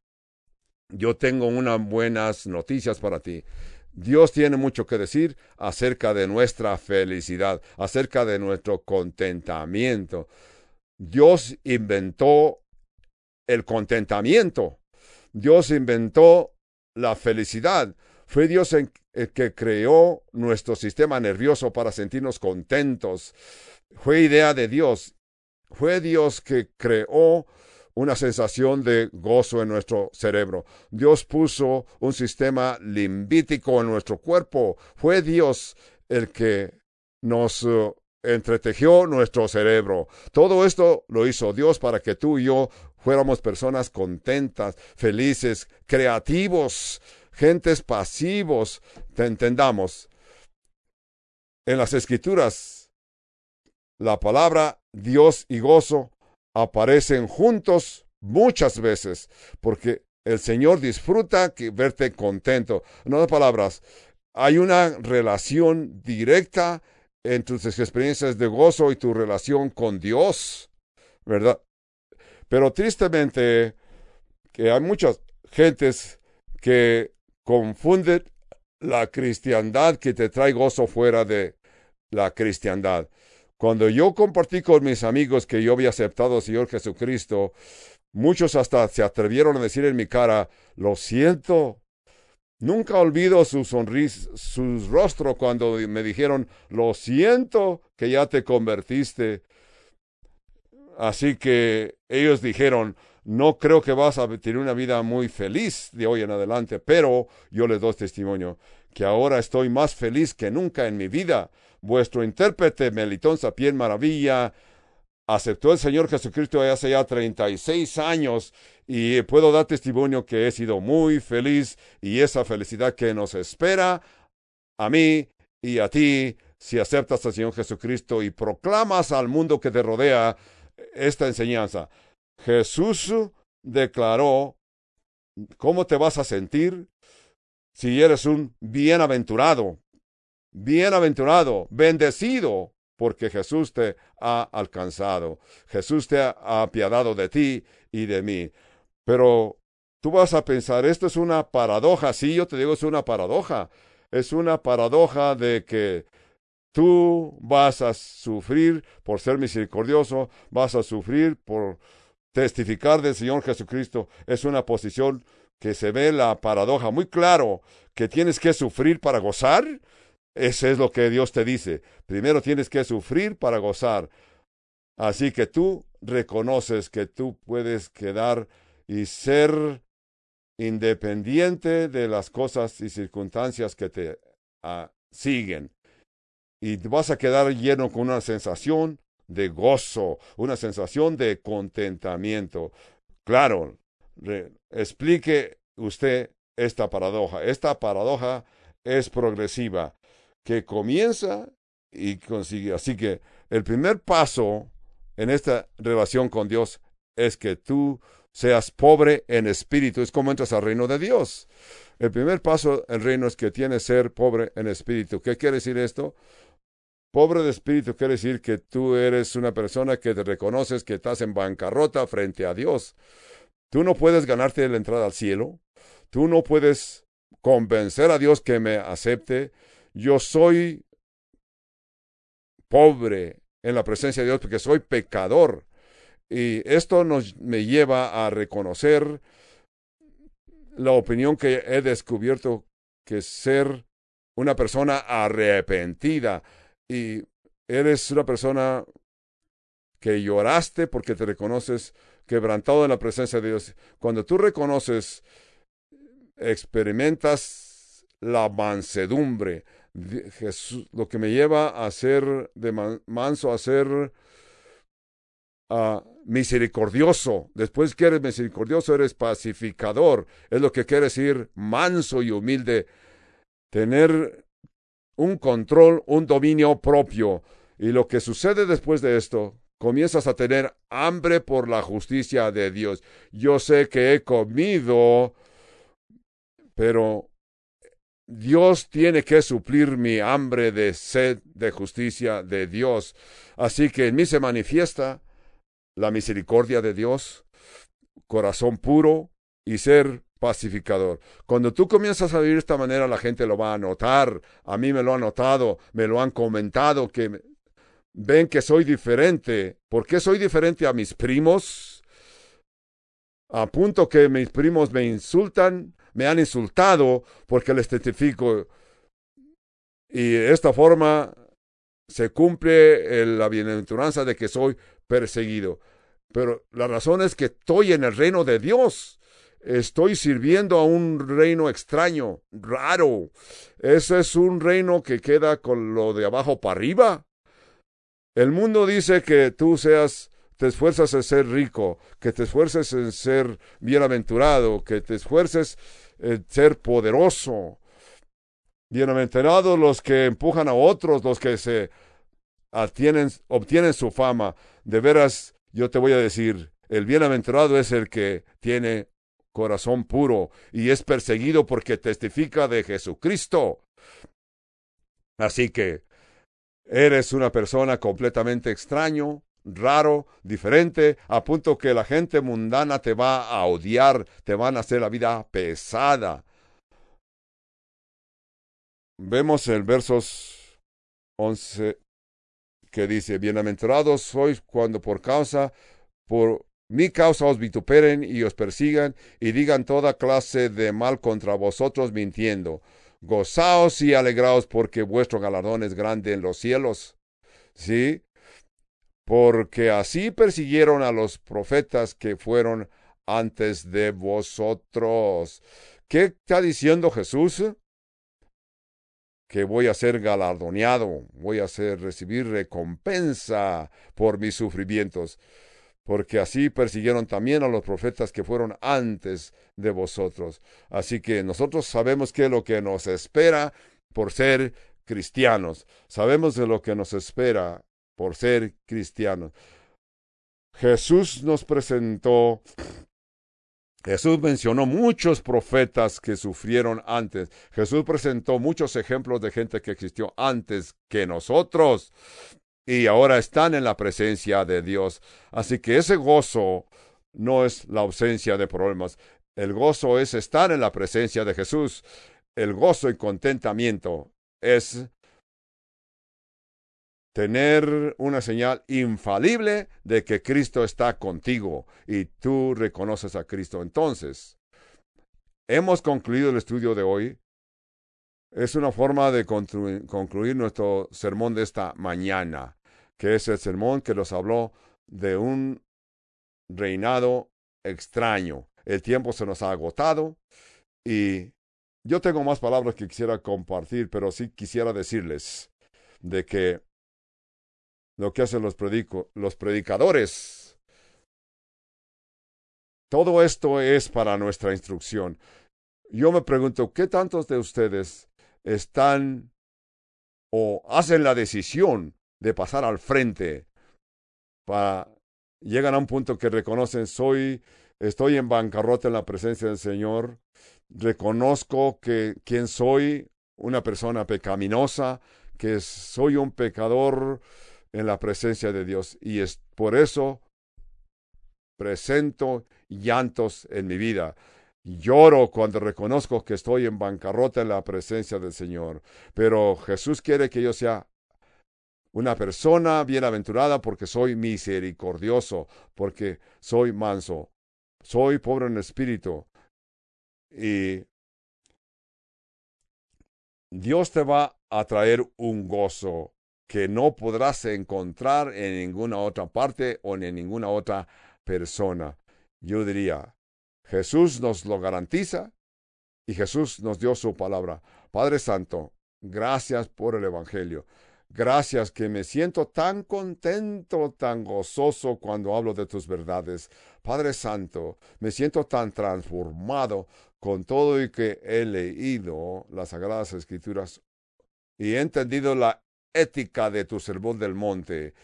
Yo tengo unas buenas noticias para ti. Dios tiene mucho que decir acerca de nuestra felicidad, acerca de nuestro contentamiento. Dios inventó el contentamiento. Dios inventó la felicidad. Fue Dios el que creó nuestro sistema nervioso para sentirnos contentos fue idea de Dios. Fue Dios que creó una sensación de gozo en nuestro cerebro. Dios puso un sistema limbítico en nuestro cuerpo. Fue Dios el que nos uh, entretejió nuestro cerebro. Todo esto lo hizo Dios para que tú y yo fuéramos personas contentas, felices, creativos, gentes pasivos. Te entendamos. En las escrituras la palabra Dios y gozo aparecen juntos muchas veces, porque el Señor disfruta que verte contento. En otras palabras, hay una relación directa entre tus experiencias de gozo y tu relación con Dios, ¿verdad? Pero tristemente, que hay muchas gentes que confunden la cristiandad que te trae gozo fuera de la cristiandad. Cuando yo compartí con mis amigos que yo había aceptado al Señor Jesucristo, muchos hasta se atrevieron a decir en mi cara, lo siento. Nunca olvido su sonrisa, su rostro cuando me dijeron, lo siento que ya te convertiste. Así que ellos dijeron, no creo que vas a tener una vida muy feliz de hoy en adelante, pero yo les doy testimonio que ahora estoy más feliz que nunca en mi vida vuestro intérprete Melitón Sapien Maravilla aceptó el Señor Jesucristo hace ya 36 años y puedo dar testimonio que he sido muy feliz y esa felicidad que nos espera a mí y a ti si aceptas al Señor Jesucristo y proclamas al mundo que te rodea esta enseñanza. Jesús declaró cómo te vas a sentir si eres un bienaventurado, bienaventurado, bendecido, porque Jesús te ha alcanzado. Jesús te ha apiadado de ti y de mí. Pero tú vas a pensar, esto es una paradoja. Sí, yo te digo, es una paradoja. Es una paradoja de que tú vas a sufrir por ser misericordioso, vas a sufrir por testificar del Señor Jesucristo. Es una posición que se ve la paradoja muy claro, que tienes que sufrir para gozar. Eso es lo que Dios te dice. Primero tienes que sufrir para gozar. Así que tú reconoces que tú puedes quedar y ser independiente de las cosas y circunstancias que te uh, siguen. Y vas a quedar lleno con una sensación de gozo, una sensación de contentamiento. Claro, explique usted esta paradoja. Esta paradoja es progresiva, que comienza y consigue. Así que el primer paso en esta relación con Dios es que tú seas pobre en espíritu. Es como entras al reino de Dios. El primer paso en reino es que tienes ser pobre en espíritu. ¿Qué quiere decir esto? Pobre de espíritu quiere decir que tú eres una persona que te reconoces que estás en bancarrota frente a Dios. Tú no puedes ganarte la entrada al cielo. Tú no puedes convencer a Dios que me acepte. Yo soy pobre en la presencia de Dios porque soy pecador. Y esto nos, me lleva a reconocer la opinión que he descubierto que ser una persona arrepentida y eres una persona que lloraste porque te reconoces quebrantado en la presencia de Dios. Cuando tú reconoces, experimentas la mansedumbre. Jesús, lo que me lleva a ser de manso, a ser uh, misericordioso. Después que eres misericordioso, eres pacificador. Es lo que quiere decir manso y humilde. Tener un control, un dominio propio. Y lo que sucede después de esto, comienzas a tener hambre por la justicia de Dios. Yo sé que he comido, pero Dios tiene que suplir mi hambre de sed de justicia de Dios. Así que en mí se manifiesta la misericordia de Dios, corazón puro y ser pacificador. Cuando tú comienzas a vivir de esta manera, la gente lo va a notar. A mí me lo han notado, me lo han comentado, que ven que soy diferente. ¿Por qué soy diferente a mis primos? A punto que mis primos me insultan, me han insultado porque les testifico. Y de esta forma se cumple la bienaventuranza de que soy perseguido. Pero la razón es que estoy en el reino de Dios. Estoy sirviendo a un reino extraño, raro. Ese es un reino que queda con lo de abajo para arriba. El mundo dice que tú seas, te esfuerzas en ser rico, que te esfuerces en ser bienaventurado, que te esfuerces en ser poderoso. Bienaventurados los que empujan a otros, los que se obtienen su fama. De veras, yo te voy a decir, el bienaventurado es el que tiene corazón puro y es perseguido porque testifica de Jesucristo. Así que eres una persona completamente extraño, raro, diferente, a punto que la gente mundana te va a odiar, te van a hacer la vida pesada. Vemos el versos 11 que dice, bienaventurados sois cuando por causa, por mi causa os vituperen y os persigan y digan toda clase de mal contra vosotros mintiendo. Gozaos y alegraos porque vuestro galardón es grande en los cielos. ¿Sí? Porque así persiguieron a los profetas que fueron antes de vosotros. ¿Qué está diciendo Jesús? que voy a ser galardoneado, voy a ser, recibir recompensa por mis sufrimientos, porque así persiguieron también a los profetas que fueron antes de vosotros. Así que nosotros sabemos que lo que nos espera por ser cristianos, sabemos de lo que nos espera por ser cristianos. Jesús nos presentó Jesús mencionó muchos profetas que sufrieron antes. Jesús presentó muchos ejemplos de gente que existió antes que nosotros y ahora están en la presencia de Dios. Así que ese gozo no es la ausencia de problemas. El gozo es estar en la presencia de Jesús. El gozo y contentamiento es tener una señal infalible de que Cristo está contigo y tú reconoces a Cristo. Entonces, hemos concluido el estudio de hoy. Es una forma de concluir nuestro sermón de esta mañana, que es el sermón que nos habló de un reinado extraño. El tiempo se nos ha agotado y yo tengo más palabras que quisiera compartir, pero sí quisiera decirles de que lo que hacen los, los predicadores. Todo esto es para nuestra instrucción. Yo me pregunto, ¿qué tantos de ustedes están o hacen la decisión de pasar al frente para llegan a un punto que reconocen soy estoy en bancarrota en la presencia del Señor, reconozco que quién soy, una persona pecaminosa, que soy un pecador en la presencia de Dios. Y es por eso presento llantos en mi vida. Lloro cuando reconozco que estoy en bancarrota en la presencia del Señor. Pero Jesús quiere que yo sea una persona bienaventurada porque soy misericordioso, porque soy manso, soy pobre en espíritu. Y Dios te va a traer un gozo que no podrás encontrar en ninguna otra parte o en ninguna otra persona. Yo diría, Jesús nos lo garantiza y Jesús nos dio su palabra. Padre Santo, gracias por el Evangelio. Gracias que me siento tan contento, tan gozoso cuando hablo de tus verdades. Padre Santo, me siento tan transformado con todo y que he leído las Sagradas Escrituras y he entendido la ética de tu sermón del monte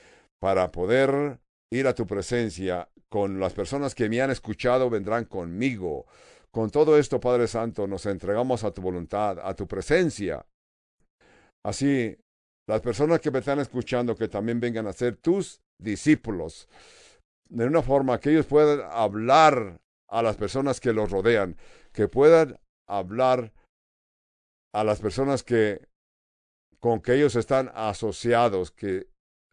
para poder ir a tu presencia con las personas que me han escuchado vendrán conmigo. Con todo esto, Padre Santo, nos entregamos a tu voluntad, a tu presencia. Así, las personas que me están escuchando, que también vengan a ser tus discípulos, de una forma que ellos puedan hablar a las personas que los rodean, que puedan hablar a las personas que con que ellos están asociados, que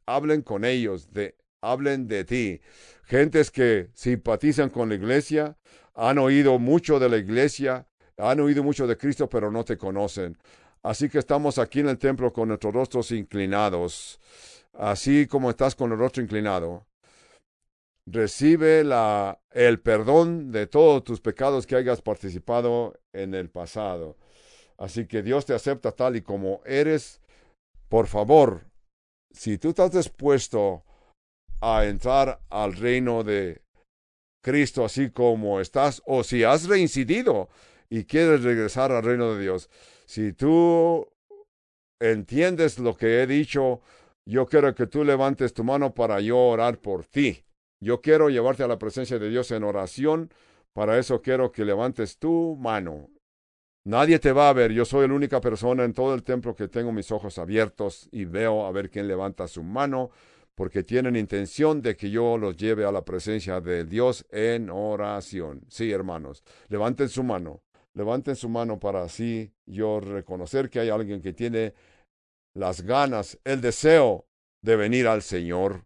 hablen con ellos, de, hablen de ti. Gentes que simpatizan con la iglesia, han oído mucho de la iglesia, han oído mucho de Cristo, pero no te conocen. Así que estamos aquí en el templo con nuestros rostros inclinados, así como estás con el rostro inclinado. Recibe el perdón de todos tus pecados que hayas participado en el pasado. Así que Dios te acepta tal y como eres. Por favor, si tú estás dispuesto a entrar al reino de Cristo así como estás, o si has reincidido y quieres regresar al reino de Dios, si tú entiendes lo que he dicho, yo quiero que tú levantes tu mano para yo orar por ti. Yo quiero llevarte a la presencia de Dios en oración. Para eso quiero que levantes tu mano Nadie te va a ver. Yo soy la única persona en todo el templo que tengo mis ojos abiertos y veo a ver quién levanta su mano, porque tienen intención de que yo los lleve a la presencia de Dios en oración. Sí, hermanos, levanten su mano. Levanten su mano para así yo reconocer que hay alguien que tiene las ganas, el deseo de venir al Señor.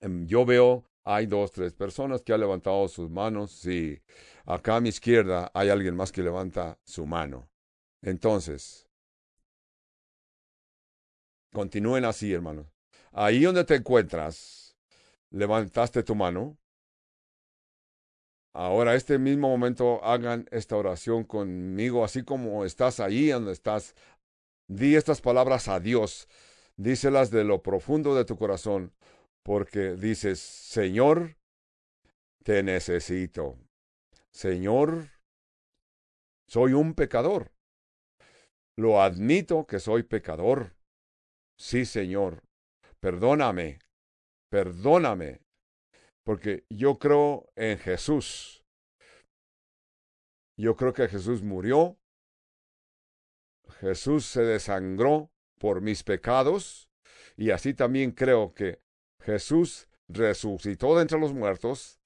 Em, yo veo, hay dos, tres personas que han levantado sus manos. Sí, Acá a mi izquierda hay alguien más que levanta su mano. Entonces, continúen así, hermanos. Ahí donde te encuentras, levantaste tu mano. Ahora, este mismo momento, hagan esta oración conmigo, así como estás ahí donde estás. Di estas palabras a Dios. Díselas de lo profundo de tu corazón, porque dices, Señor, te necesito. Señor, soy un pecador. Lo admito que soy pecador. Sí, Señor, perdóname, perdóname, porque yo creo en Jesús. Yo creo que Jesús murió, Jesús se desangró por mis pecados, y así también creo que Jesús resucitó de entre los muertos.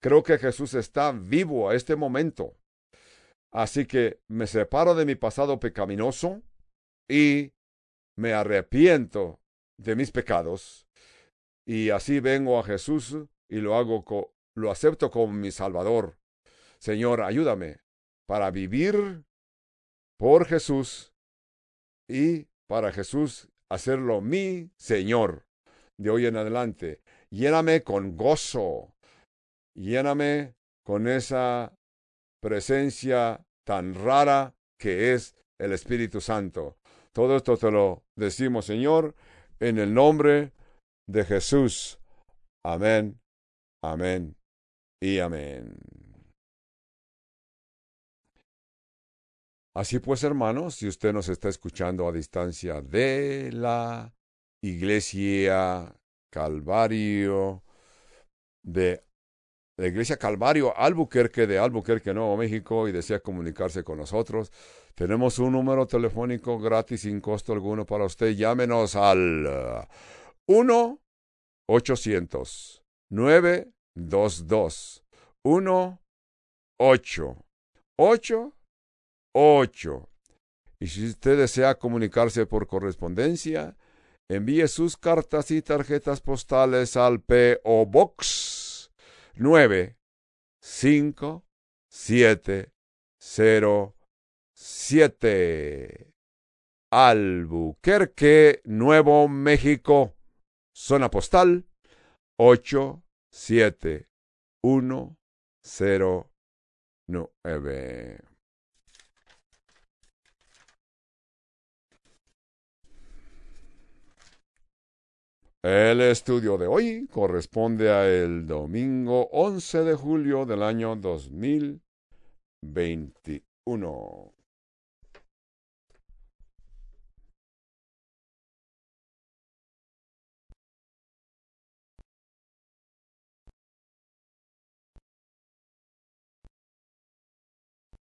Creo que Jesús está vivo a este momento. Así que me separo de mi pasado pecaminoso y me arrepiento de mis pecados. Y así vengo a Jesús y lo hago, lo acepto como mi Salvador. Señor, ayúdame para vivir por Jesús y para Jesús hacerlo mi Señor de hoy en adelante. Lléname con gozo, lléname con esa presencia tan rara que es el Espíritu Santo. Todo esto te lo decimos, Señor, en el nombre de Jesús. Amén, amén y amén. Así pues, hermanos, si usted nos está escuchando a distancia de la Iglesia Calvario, de la Iglesia Calvario Albuquerque de Albuquerque, Nuevo México, y desea comunicarse con nosotros, tenemos un número telefónico gratis sin costo alguno para usted. Llámenos al 1 800 922 1 8 8 8. Y si usted desea comunicarse por correspondencia, envíe sus cartas y tarjetas postales al P.O. Box 9 5 7 0 7 Albuquerque, Nuevo México. Zona postal 8 7 1 0 9. El estudio de hoy corresponde a el domingo 11 de julio del año 2021.